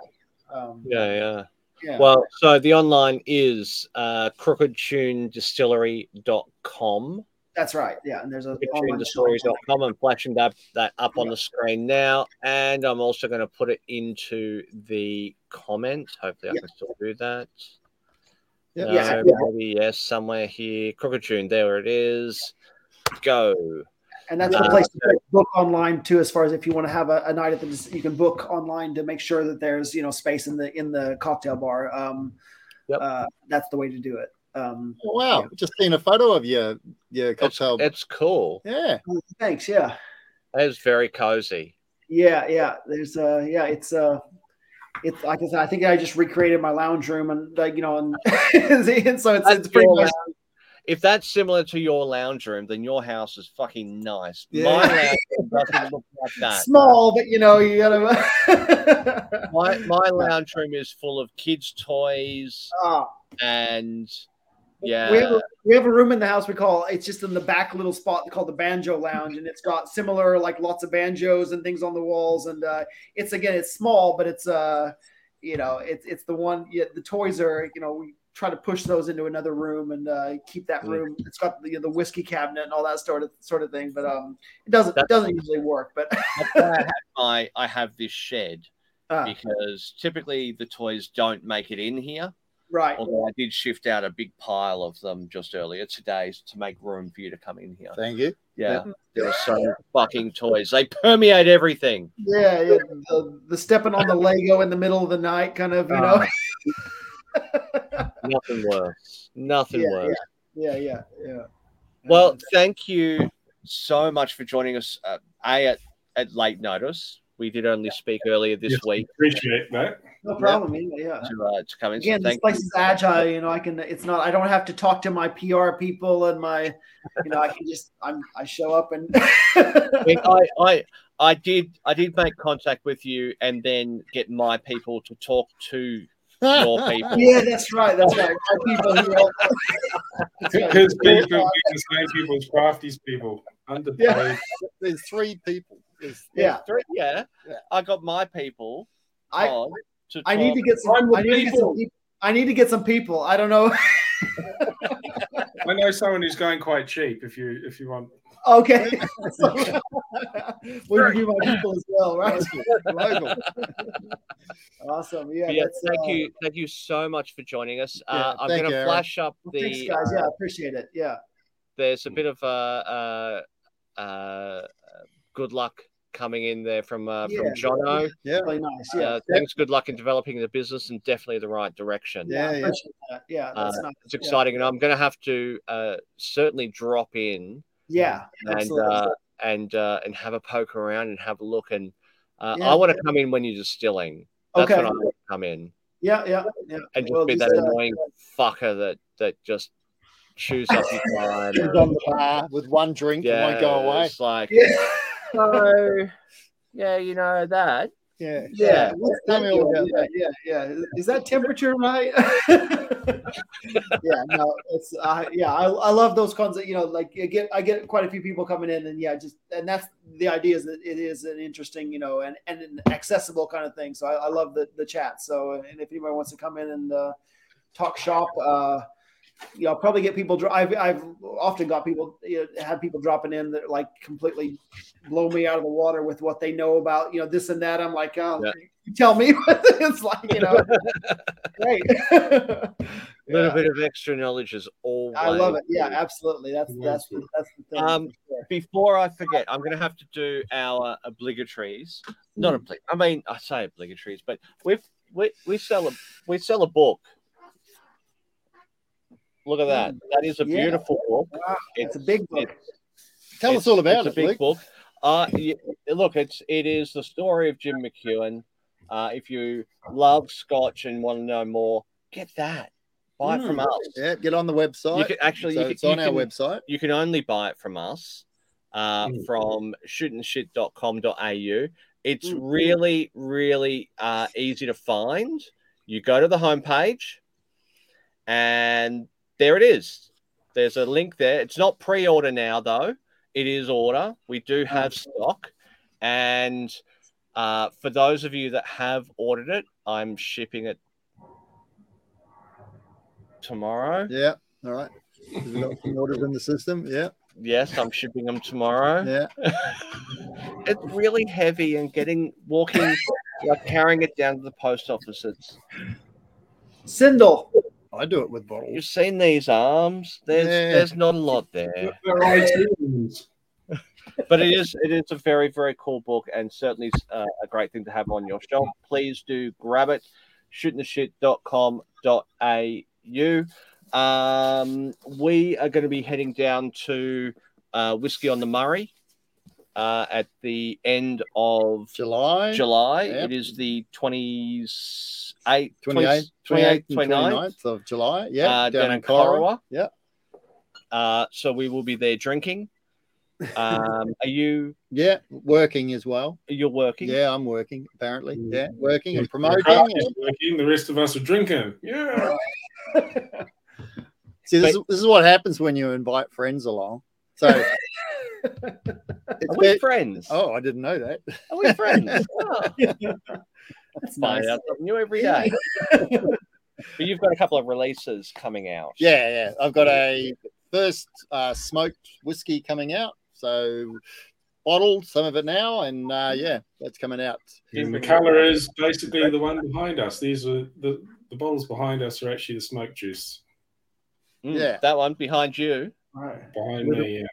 Um, Yeah, yeah. yeah. Well, so the online is uh, crookedtunedistillery.com. that's right. Yeah, and there's a online shop. crookedtunedistillery.com. I'm flashing that, that up on the screen now. And I'm also going to put it into the comments. Hopefully, I Yeah. can still do that. Yeah. No, Yeah. maybe yes, somewhere here. Crooked Tune, there it is. Go. and that's the Uh, place to book online too. As far as if you want to have a, a night at the, you can book online to make sure that there's you know space in the in the cocktail bar. Um, Yep. uh, that's the way to do it. Um, Oh, wow. Just seen a photo of your your It's, cocktail. it's cool. yeah. thanks. Yeah. It's very cozy. Yeah, yeah. There's uh yeah, it's uh it's like I said, I think I just recreated my lounge room and like you know and, [LAUGHS] and so it's, it's pretty your much If that's similar to your lounge room, then your house is fucking nice. Yeah. My lounge room doesn't look like that. small, but you know, you gotta [LAUGHS] My, my lounge room is full of kids' toys Ah, and we, have yeah, a, we have a room in the house we call it's just in the back little spot called the banjo lounge and it's got similar like lots of banjos and things on the walls and uh it's again it's small but it's uh you know it's it's the one yeah, the toys are you know we try to push those into another room and uh keep that Mm. room it's got the, the whiskey cabinet and all that sort of sort of thing but um it doesn't it doesn't usually work but [LAUGHS] that's I have I have this shed uh, because typically the toys don't make it in here. Right Although I did shift out a big pile of them just earlier today to make room for you to come in here. Thank you. Yeah, there are so fucking toys. They permeate everything. yeah, yeah the, the stepping on the lego in the middle of the night kind of you know [LAUGHS] Nothing worse. Nothing Yeah, worse. yeah yeah yeah Well, thank you so much for joining us. Uh, a at, at late notice. We did only speak earlier this Yes, week Appreciate that. no problem yeah, yeah. to uh, to come in. So again, this place you. is agile. You know, I can. It's not. I don't have to talk to my PR people and my. You know, I can just. I'm. I show up and. I, mean, [LAUGHS] I, I I did I did make contact with you and then get my people to talk to your [LAUGHS] people. yeah, that's right. That's right. My people who [LAUGHS] are. That's. Because people the same people as Crafty's people. Underpaid. Yeah. There's three people. There's, [LAUGHS] Yeah, Three- yeah. Yeah. I got my people I. on to I need to get some. I'm the need to get some. people. people. I need to get some people. I don't know. [LAUGHS] I know someone who's going quite cheap. If you if you want, Okay. So, [LAUGHS] we'll give my people as well, right? local. Awesome. Yeah. Yeah, thank uh, you, thank you so much for joining us. Yeah, uh, I'm going to flash up well, the. thanks, guys. uh, Yeah, I appreciate it. Yeah. there's a bit of uh, uh, uh, good luck coming in there from uh, Yeah. from Jono. Yeah. Really nice. Yeah. Uh, thanks. Good luck in developing the business and definitely the right direction. Yeah, I yeah. that. Yeah. That's Uh, nice. It's exciting, and I'm going to have to uh, certainly drop in Yeah. and Absolutely. uh, and uh, and have a poke around and have a look. And uh, Yeah. I want to come in when you're distilling. That's Okay. when I want to come in Yeah, yeah, yeah. and just Well, be just, that uh, annoying fucker that that just chews up your [LAUGHS] time. He's on the bar with one drink and won't go away. It's like Yeah. So. Yeah, you know that. Yeah. Yeah. What's Tell me all about yeah, yeah, yeah. Is that temperature right? [LAUGHS] yeah, no, it's uh, yeah. I, I love those kinds of you know like you get I get quite a few people coming in and yeah, just and that's the idea is that it is an interesting you know and and an accessible kind of thing. So I, I love the the chat. So and if anybody wants to come in and uh, talk shop. uh you know, I'll probably get people. I've I've often got people you know, had people dropping in that like completely blow me out of the water with what they know about you know this and that. I'm like, oh, Yeah. you tell me. What [LAUGHS] it's like you know, great. A [LAUGHS] [LAUGHS] little Yeah. bit of extra knowledge is always. I love it. Yeah, absolutely. That's Yeah. that's that's the thing. Um, sure. Before I forget, I'm going to have to do our obligatories. Not Hmm. obli- I mean, I say obligatories, but we we we sell a we sell a book. Look at that. That is a. Yeah. beautiful book. Wow, it's a big book. Tell us all about it's it, a big Luke. book. Uh, y- look, it's it is the story of Jim McEwan. Uh, if you love Scotch and want to know more, get that. Buy it from Mm. us. Yeah, get on the website. You can actually so you can, it's on you our can- website. you can only buy it from us uh, Mm. from shootingshit.com.au. It's Mm. really, really uh, easy to find. You go to the homepage, and there it is. There's a link there. It's not pre order now, though. It is order. We do have stock. And Uh, for those of you that have ordered it, I'm shipping it tomorrow. Yeah. All right. We've got some orders in the system. Yeah. Yes, I'm shipping them tomorrow. Yeah. [LAUGHS] it's really heavy and getting walking, like carrying it down to the post office. It's Sindel. I do it with bottles. you've seen these arms. There's Yeah. there's not a lot there, [LAUGHS] but it is it is a very very cool book and certainly uh, a great thing to have on your shelf. Please do grab it. Shootingtheshit.com.au. Um, we are going to be heading down to uh, Whiskey on the Murray uh, at the end of July. July. Yep. It is the 28th, 28th, 28th, 28th, 29th, 29th of July. Yeah. uh, down, in Corowa. Yeah. Uh, so we will be there drinking. Um, [LAUGHS] are you Yeah. Working as well. you're working? Yeah, I'm working apparently. Mm. Yeah. Working and promoting. and- working, the rest of us are drinking. Yeah. [LAUGHS] See, this, is, this is what happens when you invite friends along. So it's [LAUGHS] Are we been- friends? oh, I didn't know that. Are we friends? [LAUGHS] Oh, That's nice. out something new every day. [LAUGHS] but you've got a couple of releases coming out. Yeah, yeah. I've got a first uh, smoked whiskey coming out. So bottled, some of it now, and uh, yeah, that's coming out. And the colour is basically the one behind us. These are the, the bottles behind us are actually the smoke juice. Mm, Yeah. That one behind you. Right. Behind With me, yeah.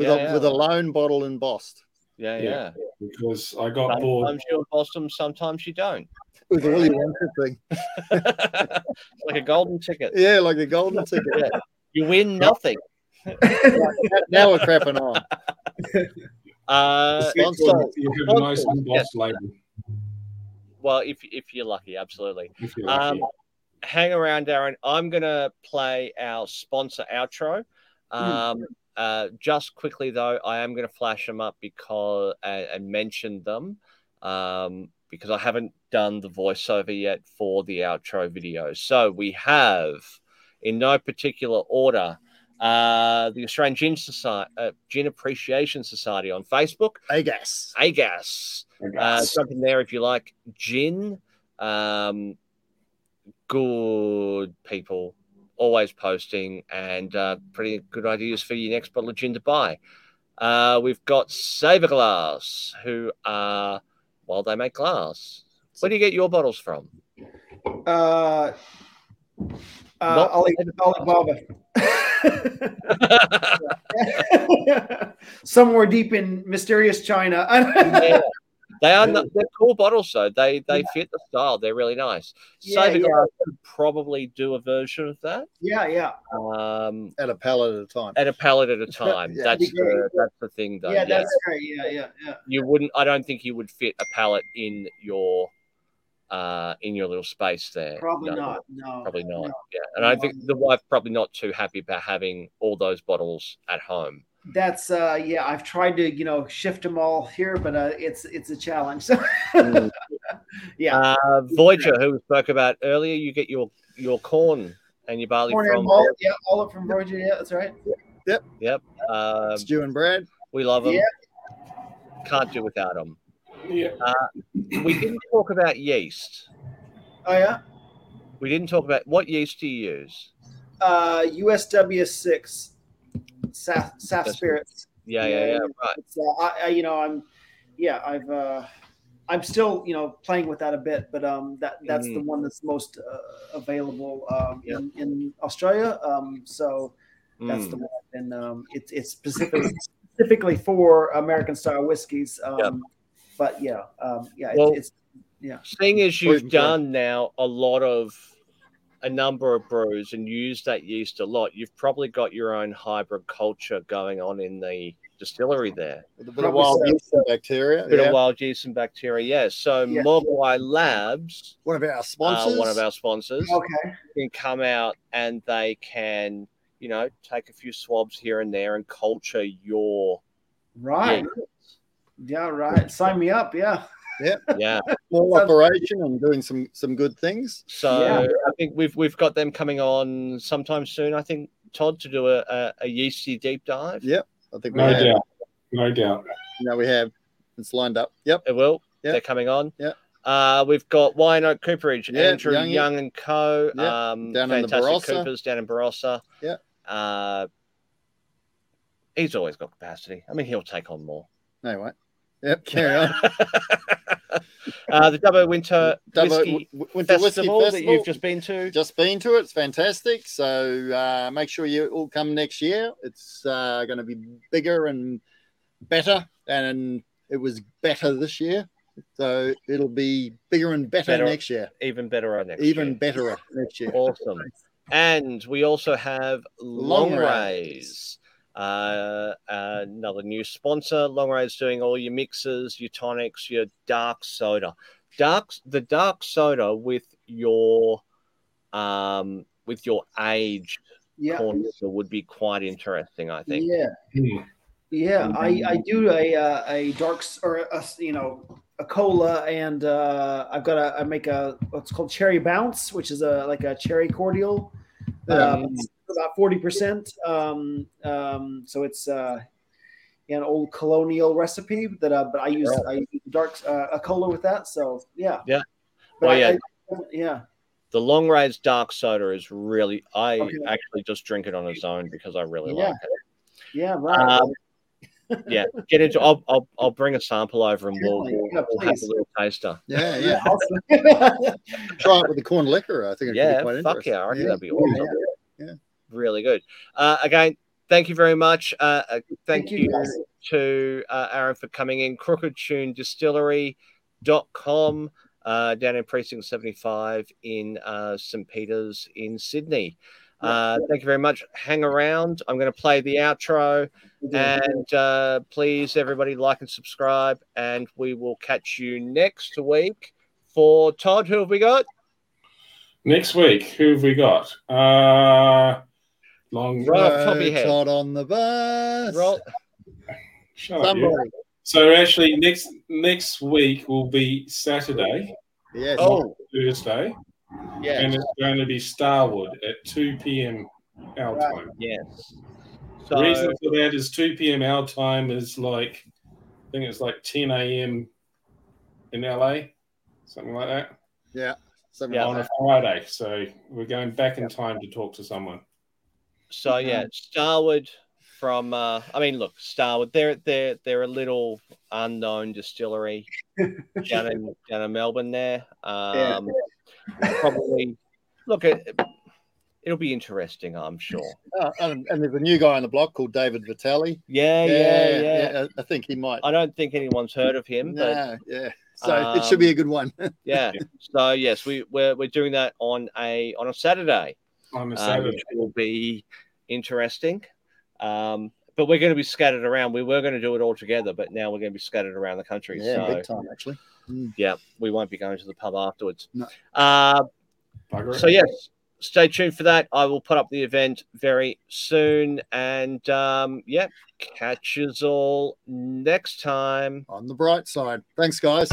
With Yeah, a yeah. with a lone bottle embossed Yeah, Yeah. yeah. Because I got bored. Sometimes you emboss them, sometimes you don't. with a Willy Wonka thing. [LAUGHS] Like a golden ticket. Yeah, like a golden ticket. You win nothing. [LAUGHS] now we're crapping on. [LAUGHS] Uh, Sponsor. You have a nice Sponsor, embossed label. well, if if you're lucky, absolutely. If you're Um, hang around, Darren. I'm gonna play our sponsor outro. Um, uh, just quickly though, I am gonna flash them up because and, and mention them um, because I haven't done the voiceover yet for the outro video. So we have, in no particular order, uh, the Australian Gin Society, uh, Gin Appreciation Society on Facebook, Agas. AGAS. Uh, jump in there if you like gin. Um, good people, always posting and uh, pretty good ideas for your next bottle of gin to buy. Uh, we've got Saverglass, who are, well, they make glass. Where do you get your bottles from? Uh, uh, Alibaba. [LAUGHS] [LAUGHS] Somewhere deep in mysterious China. [LAUGHS] Yeah. They are not, they're cool bottles though. They they fit the style. They're really nice. Yeah, Saver yeah. Could probably do a version of that. yeah, yeah, Um, At a pallet at a time. at a pallet at a [LAUGHS] time. Yeah. that's the that's the thing though. yeah. That's great. Yeah, yeah, yeah. you wouldn't i don't think you would fit a pallet in your uh in your little space there Probably No, not. No, probably not no. yeah and i think the wife probably not too happy about having all those bottles at home That's uh, yeah. I've tried to you know shift them all here, but uh, it's it's a challenge. So [LAUGHS] Mm. yeah, uh voyager who we spoke about earlier you get your your corn and your barley corn from malt. Yeah, all up from Virgin. Yeah, that's right. yep Yep. um, Stu and Brad. we love them Yeah. can't do without them Yeah. we didn't talk about yeast Oh yeah. we didn't talk about what yeast do you use Uh, USW six, SAF, [LAUGHS] SAF spirits. yeah yeah yeah right uh, I, I, you know, I'm, yeah, I've, uh, I'm still, you know, playing with that a bit, but um, that that's the one that's most uh, available um, Yeah. in, in Australia. Um, so that's Mm. the one. And um, it's it's specifically specifically for American style whiskeys. Um, Yep. But yeah, um, yeah, Well- it's, it's seeing as you've done now a lot of a number of brews and use that yeast a lot, you've probably got your own hybrid culture going on in the distillery there. With a bit of wild so. yeast and bacteria. A bit yeah. of wild yeast and bacteria, yeah. So Yeah. Mogwai Labs, One of our uh, sponsors. one of our sponsors, okay. can come out and they can, you know, take a few swabs here and there and culture your Right. Yeah. Right. Sign me up. Yeah. Yeah. yeah, [LAUGHS] small operation and doing some some good things. So Yeah. I think we've we've got them coming on sometime soon. I think Todd to do a, a, a yeasty deep dive. Yeah. I think we No have. doubt. No doubt. No, we have. It's lined up. Yep. It will. Yeah. they're coming on. Yeah. Uh, we've got Wyandotte Cooperage, Yeah, Andrew Young- Young, and Co. Yeah, Um, down in the fantastic Barossa. Coopers down in Barossa. Yeah. Uh, he's always got capacity. I mean, he'll take on more. Anyway. Yep, carry on. [LAUGHS] uh, the Dubbo Winter Dubbo Whiskey W- Winter Whiskey Festival, that you've just been to. just been to it. It's fantastic. So uh, make sure you all come next year. It's uh, going to be bigger and better, and it was better this year. So it'll be bigger and better, Better. next year. Even better next Even year. better next year. Awesome. [LAUGHS] And we also have Long Long Rays. Rays, uh, another new sponsor. Long Rays doing all your mixes, your tonics, your dark soda. Dark, the dark soda with your, um, with your age Yeah. corner would be quite interesting. I think. Yeah. Yeah, I, I do a uh, a dark or a you know a cola and uh, I've got a I make a what's called cherry bounce, which is a like a cherry cordial. Um, Um, it's about forty percent. Um, um, so it's uh, an old colonial recipe that uh, but I use I use dark uh, a cola with that. So yeah, Yeah. But Oh, I- yeah. I- yeah. The Long Rays dark soda is really. I Okay. actually just drink it on its own because I really Yeah. like it. Yeah, right. Um, yeah, get into. I'll, I'll I'll bring a sample over and we'll, we'll, Yeah, we'll have a little taster. Yeah, yeah, yeah. [LAUGHS] awesome. Try it with the corn liquor. I think it'd Yeah, be quite fuck interesting. yeah, I reckon Yeah. that'd be awesome. Yeah. Really good. Uh, again, thank you very much. Uh, uh, thank, Thank you, you, to uh, Aaron for coming in. crookedtunedistillery.com uh, down in Precinct 75 in uh, St. Peter's in Sydney. Uh, thank you very much. Hang around. I'm going to play the outro. And uh, please, everybody, like and subscribe. And we will catch you next week for Todd. Who have we got? Next week, who have we got? Uh, long. Right off top of your Road head. Todd on the bus. Roll. Shut up, you. Somebody. So actually, next next week will be Saturday, Yes. Oh, Thursday, yeah. and it's going to be Starward at two p.m. our Right. time. Yes. The reason for that is 2 p.m. our time is like, I think it's like 10 a.m. in LA, something like that, Yeah. Something Yeah. like on a. Friday. So we're going back in time to talk to someone. So yeah, Starward from. Uh, I mean, look, Starward. They're they're they're a little unknown distillery [LAUGHS] down in down in Melbourne. There, um, probably. Look, it, it'll be interesting. I'm sure. Oh, and, and there's a new guy on the block called David Vitale. Yeah, yeah, yeah. I- I think he might. I don't think anyone's heard of him, but Yeah, yeah. So it should be a good one. [LAUGHS] yeah. So yes, we we're, we're doing that on a on a Saturday. On a um, Saturday. which will be interesting. Um, but we're going to be scattered around. We were going to do it all together, but now we're going to be scattered around the country. yeah, so big time actually. yeah, we won't be going to the pub afterwards. No. Uh, so yes, stay tuned for that. I will put up the event very soon, and um, yeah, catch us all next time. On the bright side. Thanks, guys.